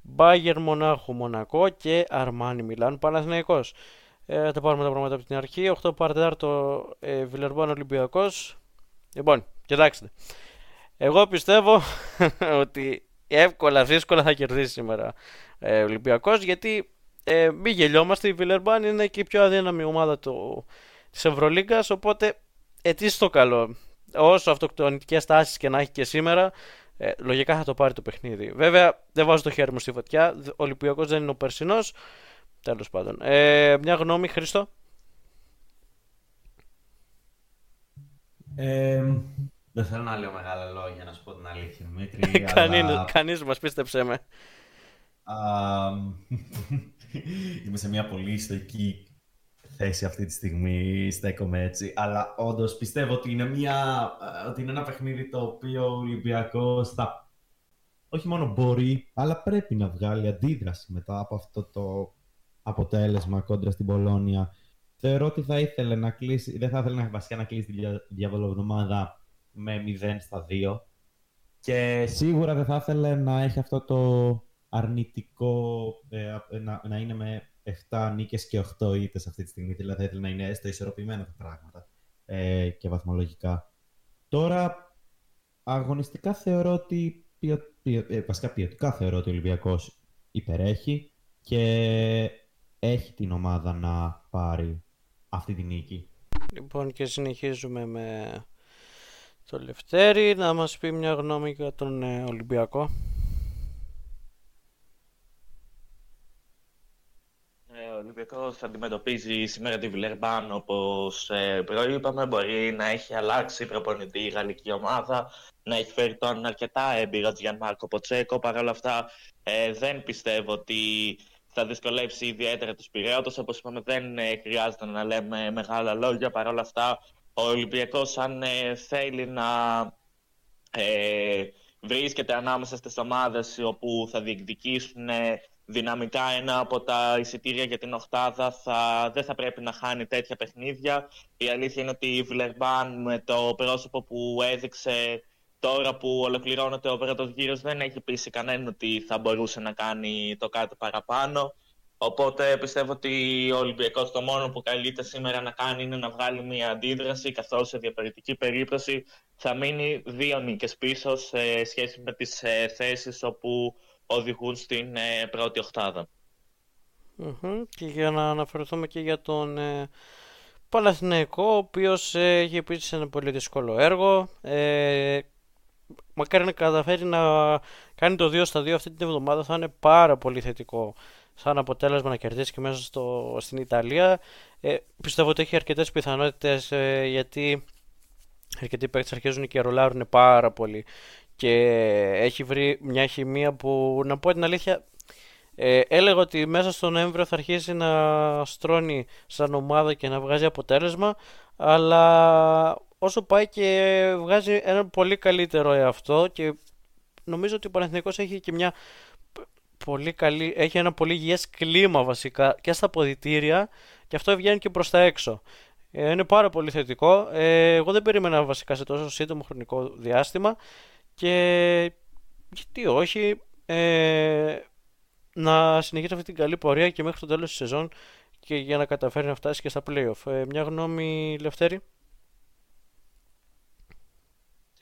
Μπάγερ Μονάχου Μονακό και Αρμάνι Μιλάν Παναθηναϊκός. Ε, τα πάρουμε τα πράγματα από την αρχή. 8 παρτετάρτο ε, Βιλερμπάν Ολυμπιακός. Λοιπόν, κοιτάξτε. Εγώ πιστεύω ότι εύκολα, δύσκολα θα κερδίσει σήμερα ε, ο Ολυμπιακός γιατί ε, μην γελιόμαστε, η Βιλερμπάν είναι και η πιο αδύναμη ομάδα του, της Ευρωλίγκας, οπότε ετήσει το καλό. Όσο αυτοκτονικές τάσεις και να έχει και σήμερα, ε, λογικά θα το πάρει το παιχνίδι. Βέβαια, δεν βάζω το χέρι μου στη φωτιά. Ο Ολυμπιακός δεν είναι ο περσινός. Τέλος πάντων. Ε, μια γνώμη, Χρήστο; Ε, δεν θέλω να λέω μεγάλα λόγια, να σου πω την αλήθεια, Δημήτρη. Κανείς, αλλά... κανείς μας πίστεψέ με. είμαι σε μια πολύ ιστορική θέση αυτή τη στιγμή, στέκομαι έτσι. Αλλά όντως πιστεύω ότι είναι, μια, ότι είναι ένα παιχνίδι το οποίο ο Ολυμπιακός θα όχι μόνο μπορεί, αλλά πρέπει να βγάλει αντίδραση μετά από αυτό το αποτέλεσμα κόντρα στην Πολώνια. Θεωρώ ότι θα ήθελε να κλείσει, δεν θα ήθελε να, βασικά να κλείσει τη διαβολοβδομάδα με 0 στα 2. Και σίγουρα δεν θα ήθελε να έχει αυτό το αρνητικό ε, να, να είναι με 7 νίκες και 8 ήττες αυτή τη στιγμή. Δηλαδή θα ήθελε να είναι έστω ισορροπημένα τα πράγματα ε, και βαθμολογικά. Τώρα, αγωνιστικά θεωρώ ότι ποιο, ποιο, ε, βασικά ποιοτικά θεωρώ ότι ο Ολυμπιακός υπερέχει και έχει την ομάδα να πάρει αυτή τη νίκη. Λοιπόν και συνεχίζουμε με το Λευτέρη να μας πει μια γνώμη για τον ε, Ολυμπιακό. Ολυμπιακός αντιμετωπίζει σήμερα τη Βιλερμπάν όπως ε, προείπαμε. Μπορεί να έχει αλλάξει προπονητή η γαλλική ομάδα, να έχει φέρει τον αρκετά έμπειρο Τζιάν Μάρκο Ποτσέκο. Παρ' όλα αυτά, ε, δεν πιστεύω ότι θα δυσκολεύσει ιδιαίτερα τους Πειραιώτες. Όπως είπαμε, δεν ε, χρειάζεται να λέμε μεγάλα λόγια. Παρ' όλα αυτά, ο Ολυμπιακός, αν ε, θέλει να ε, βρίσκεται ανάμεσα στις ομάδες όπου θα διεκδικήσουν δυναμικά ένα από τα εισιτήρια για την Οχτάδα θα, δεν θα πρέπει να χάνει τέτοια παιχνίδια. Η αλήθεια είναι ότι η Βλερμπάν με το πρόσωπο που έδειξε τώρα που ολοκληρώνεται ο πρώτος γύρος δεν έχει πείσει κανέναν ότι θα μπορούσε να κάνει το κάτι παραπάνω. Οπότε πιστεύω ότι ο Ολυμπιακός το μόνο που καλείται σήμερα να κάνει είναι να βγάλει μια αντίδραση καθώς σε διαφορετική περίπτωση θα μείνει δύο νίκες πίσω σε σχέση με τις ε, θέσεις όπου οδηγούν στην ε, πρώτη Και για να αναφερθούμε και για τον ε, Παναθηναϊκό, ο οποίος ε, έχει επίσης ένα πολύ δύσκολο έργο. Ε, μακάρι να καταφέρει να κάνει το 2 στα 2 αυτή την εβδομάδα θα είναι πάρα πολύ θετικό σαν αποτέλεσμα να κερδίσει και μέσα στο, στην Ιταλία. Ε, πιστεύω ότι έχει αρκετές πιθανότητες ε, γιατί αρκετοί παίκτες αρχίζουν και ρολάρουν πάρα πολύ και έχει βρει μια χημεία που να πω την αλήθεια ε, έλεγα ότι μέσα στο Νοέμβριο θα αρχίσει να στρώνει σαν ομάδα και να βγάζει αποτέλεσμα αλλά όσο πάει και βγάζει ένα πολύ καλύτερο εαυτό και νομίζω ότι ο Παναθηναϊκός έχει και μια πολύ καλή, έχει ένα πολύ υγιές κλίμα βασικά και στα ποδητήρια και αυτό βγαίνει και προς τα έξω. Ε, είναι πάρα πολύ θετικό. Ε, εγώ δεν περίμενα βασικά σε τόσο σύντομο χρονικό διάστημα και γιατί όχι ε, να συνεχίσει αυτή την καλή πορεία και μέχρι το τέλος της σεζόν και για να καταφέρει να φτάσει και στα playoff. Ε, μια γνώμη Λευτέρη;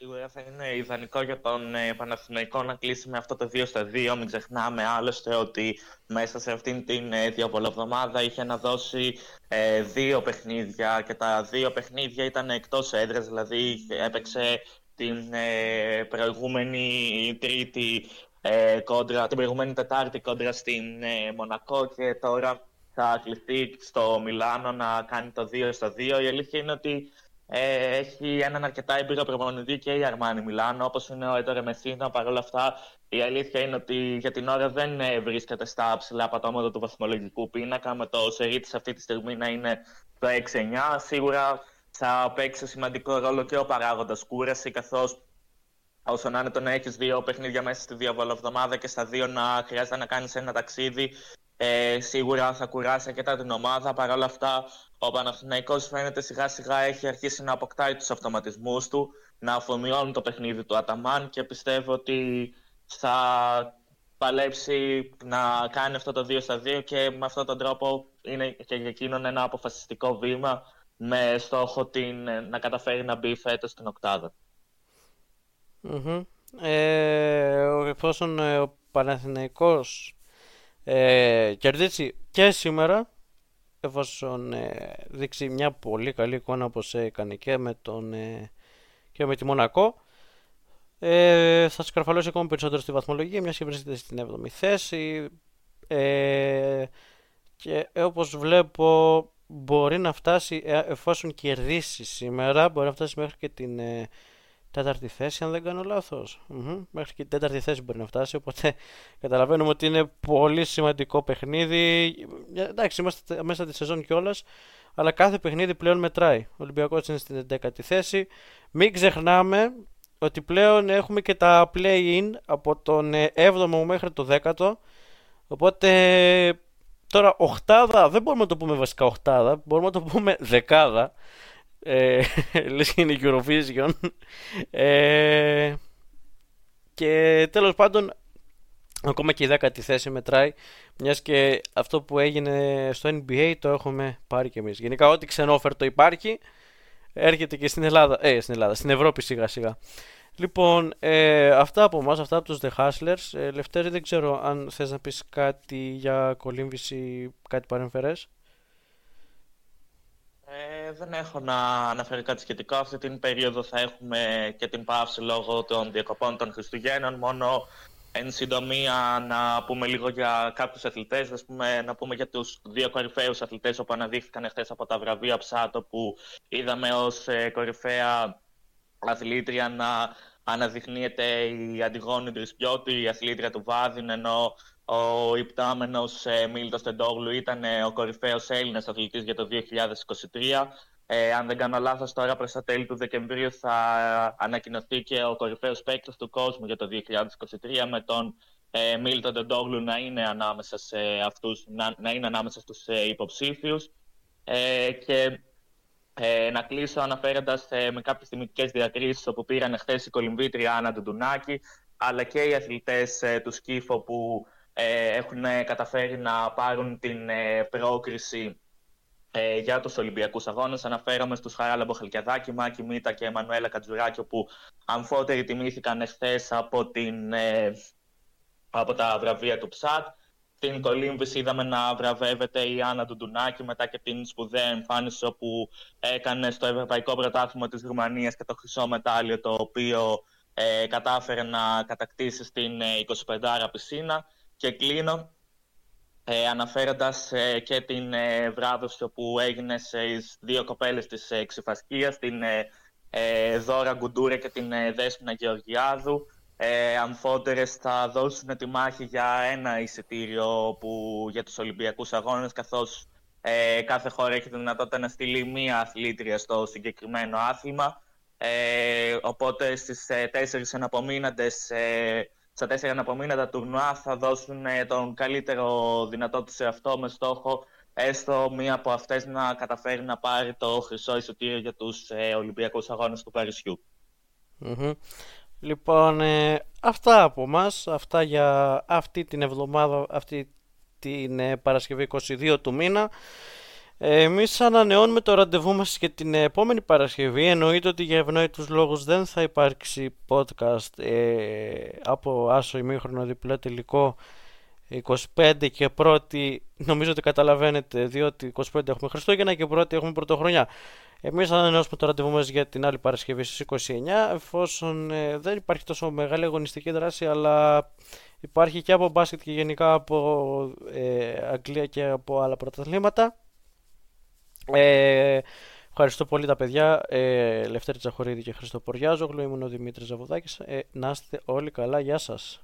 Σίγουρα θα είναι ιδανικό για τον ε, Παναθηναϊκό να κλείσει με αυτό το 2 στα 2. Μην ξεχνάμε άλλωστε ότι μέσα σε αυτήν την ε, διαβολοβδομάδα είχε να δώσει ε, δύο παιχνίδια και τα δύο παιχνίδια ήταν εκτός έδρας, δηλαδή έπαιξε την ε, προηγούμενη Τρίτη ε, κόντρα, την προηγούμενη Τετάρτη κόντρα στην ε, Μονακό και τώρα θα κληθεί στο Μιλάνο να κάνει το 2 στο 2. Η αλήθεια είναι ότι ε, έχει έναν αρκετά έμπειρο προπονητή και η Αρμάνι Μιλάνο, όπως είναι ο Έντορε Μεσίνα. Παρ' όλα αυτά, η αλήθεια είναι ότι για την ώρα δεν ε, βρίσκεται στα ψηλά πατώματα του βαθμολογικού πίνακα, με το σερί της αυτή τη στιγμή να είναι το 6-9. Σίγουρα θα παίξει σημαντικό ρόλο και ο παράγοντας κούραση, καθώς όσο να είναι το να έχεις δύο παιχνίδια μέσα στη διαβολοβδομάδα και στα δύο να χρειάζεται να κάνεις ένα ταξίδι, ε, σίγουρα θα κουράσει αρκετά την ομάδα. Παρ' όλα αυτά, ο Παναθηναϊκός φαίνεται σιγά σιγά έχει αρχίσει να αποκτάει τους αυτοματισμούς του, να αφομοιώνει το παιχνίδι του Αταμάν και πιστεύω ότι θα παλέψει να κάνει αυτό το 2 στα 2 και με αυτόν τον τρόπο είναι και για εκείνον ένα αποφασιστικό βήμα με στόχο την, να καταφέρει να μπει φέτος στην οκτάδα. Mm-hmm. Ε, εφόσον ε, ο Παναθηναϊκός ε, κερδίσει και σήμερα εφόσον ε, δείξει μια πολύ καλή εικόνα όπως έκανε και με, τον, ε, και με τη Μονακό. Ε, θα σκαρφαλώσει ακόμα περισσότερο στη βαθμολογία μιας και βρίσκεται στην 7η θέση. Ε, και όπως βλέπω μπορεί να φτάσει εφόσον κερδίσει σήμερα μπορεί να φτάσει μέχρι και την τέταρτη θέση, αν δεν κάνω Μέχρι και την τέταρτη θέση μπορεί να φτάσει. Οπότε καταλαβαίνουμε ότι είναι πολύ σημαντικό παιχνίδι. Εντάξει, είμαστε μέσα τη σεζόν κιόλας. Αλλά κάθε παιχνίδι πλέον μετράει. Ο Ολυμπιακός είναι στην 11η θέση. Μην ξεχνάμε ότι πλέον έχουμε και τα play-in από τον 7ο μέχρι το 10ο. Οπότε τώρα οχτάδα, δεν μπορούμε να το πούμε βασικά οχτάδα, μπορούμε να το πούμε δεκάδα ε, λες και είναι Eurovision ε, και τέλος πάντων ακόμα και η δέκατη θέση μετράει μιας και αυτό που έγινε στο NBA το έχουμε πάρει και εμείς γενικά ό,τι ξενόφερτο υπάρχει έρχεται και στην Ελλάδα, ε, στην Ελλάδα, στην Ευρώπη σιγά σιγά Λοιπόν, ε, αυτά από εμά, αυτά από τους The Hustlers. Ε, Λευτέρη, δεν ξέρω αν θες να πεις κάτι για κολύμβηση, κάτι παρεμφερές. Ε, δεν έχω να αναφέρω κάτι σχετικό. Αυτή την περίοδο θα έχουμε και την παύση λόγω των διακοπών των Χριστουγέννων. Μόνο εν συντομία να πούμε λίγο για κάποιους αθλητές, να πούμε για τους δύο κορυφαίους αθλητές που αναδείχθηκαν χθε από τα βραβεία Ψάτο που είδαμε ως ε, κορυφαία αθλήτρια να αναδεικνύεται η Αντιγόνη Τρισπιώτη, η αθλήτρια του Βάδιν, ενώ ο υπτάμενος ε, Μίλτος Τεντόγλου ήταν ε, ο κορυφαίος Έλληνας αθλητής για το 2023. Ε, αν δεν κάνω λάθος, τώρα προς τα τέλη του Δεκεμβρίου θα ανακοινωθεί και ο κορυφαίος παίκτης του κόσμου για το 2023 με τον ε, Μίλτον Τεντόγλου να είναι ανάμεσα, σε αυτούς, να, να είναι ανάμεσα στους ε, υποψήφιους. Ε, και ε, να κλείσω αναφέροντας ε, με κάποιες τιμητικέ διακρίσει όπου πήραν χθες η κολυμβήτρια Άννα Ντουντουνάκη, αλλά και οι αθλητές ε, του Σκύφο που ε, έχουν καταφέρει να πάρουν την ε, πρόκριση ε, για τους Ολυμπιακούς Αγώνες. Αναφέρομαι στους Χαράλαμπο Χαλκιαδάκη, Μάκη Μίτα και Εμμανουέλα Κατζουράκη, που αμφότεροι τιμήθηκαν εχθές από, την, από τα βραβεία του ΨΑΤ. Την κολύμβηση είδαμε να βραβεύεται η Άννα Ντουντουνάκη μετά και την σπουδαία εμφάνιση όπου έκανε στο Ευρωπαϊκό Πρωτάθλημα της Ρουμανίας και το χρυσό μετάλλιο το οποίο ε, κατάφερε να κατακτήσει στην 25 πισίνα. Και κλείνω ε, αναφέροντας ε, και την ε, βράβευση που έγινε σε δύο κοπέλες της ε, την ε, ε, Δώρα Γκουντούρε και την ε, Δέσποινα Γεωργιάδου. Ε, αμφότερες θα δώσουν τη μάχη για ένα εισιτήριο που, για τους Ολυμπιακούς Αγώνες, καθώς ε, κάθε χώρα έχει τη δυνατότητα να στείλει μία αθλήτρια στο συγκεκριμένο άθλημα. Ε, οπότε στις ε, τέσσερις εναπομείναντες στα τέσσερα αναπομείνατα τουρνουά θα δώσουν ε, τον καλύτερο δυνατό τους σε αυτό με στόχο έστω μία από αυτές να καταφέρει να πάρει το χρυσό εισιτήριο για τους ε, Ολυμπιακούς Αγώνες του παρισιου Λοιπόν, ε, αυτά από μας, αυτά για αυτή την εβδομάδα, αυτή την ε, Παρασκευή 22 του μήνα. Εμείς ανανεώνουμε το ραντεβού μας και την επόμενη Παρασκευή. Εννοείται ότι για ευνόητους λόγους δεν θα υπάρξει podcast ε, από άσο ημίχρονο διπλό τελικό 25 και πρώτη, νομίζω ότι καταλαβαίνετε, διότι 25 έχουμε Χριστούγεννα και πρώτη έχουμε Πρωτοχρονιά. Εμείς ανανεώσουμε το ραντεβού μας για την άλλη Παρασκευή στις 29, εφόσον ε, δεν υπάρχει τόσο μεγάλη αγωνιστική δράση, αλλά υπάρχει και από μπάσκετ και γενικά από ε, Αγγλία και από άλλα πρωταθλήματα. Ε, ευχαριστώ πολύ τα παιδιά. Ε, Λευτέρη Τσαχωρίδη και Χριστό Ποριάζογλου. Ήμουν ο Δημήτρης Ζαβουδάκης. Ε, να είστε όλοι καλά. Γεια σας.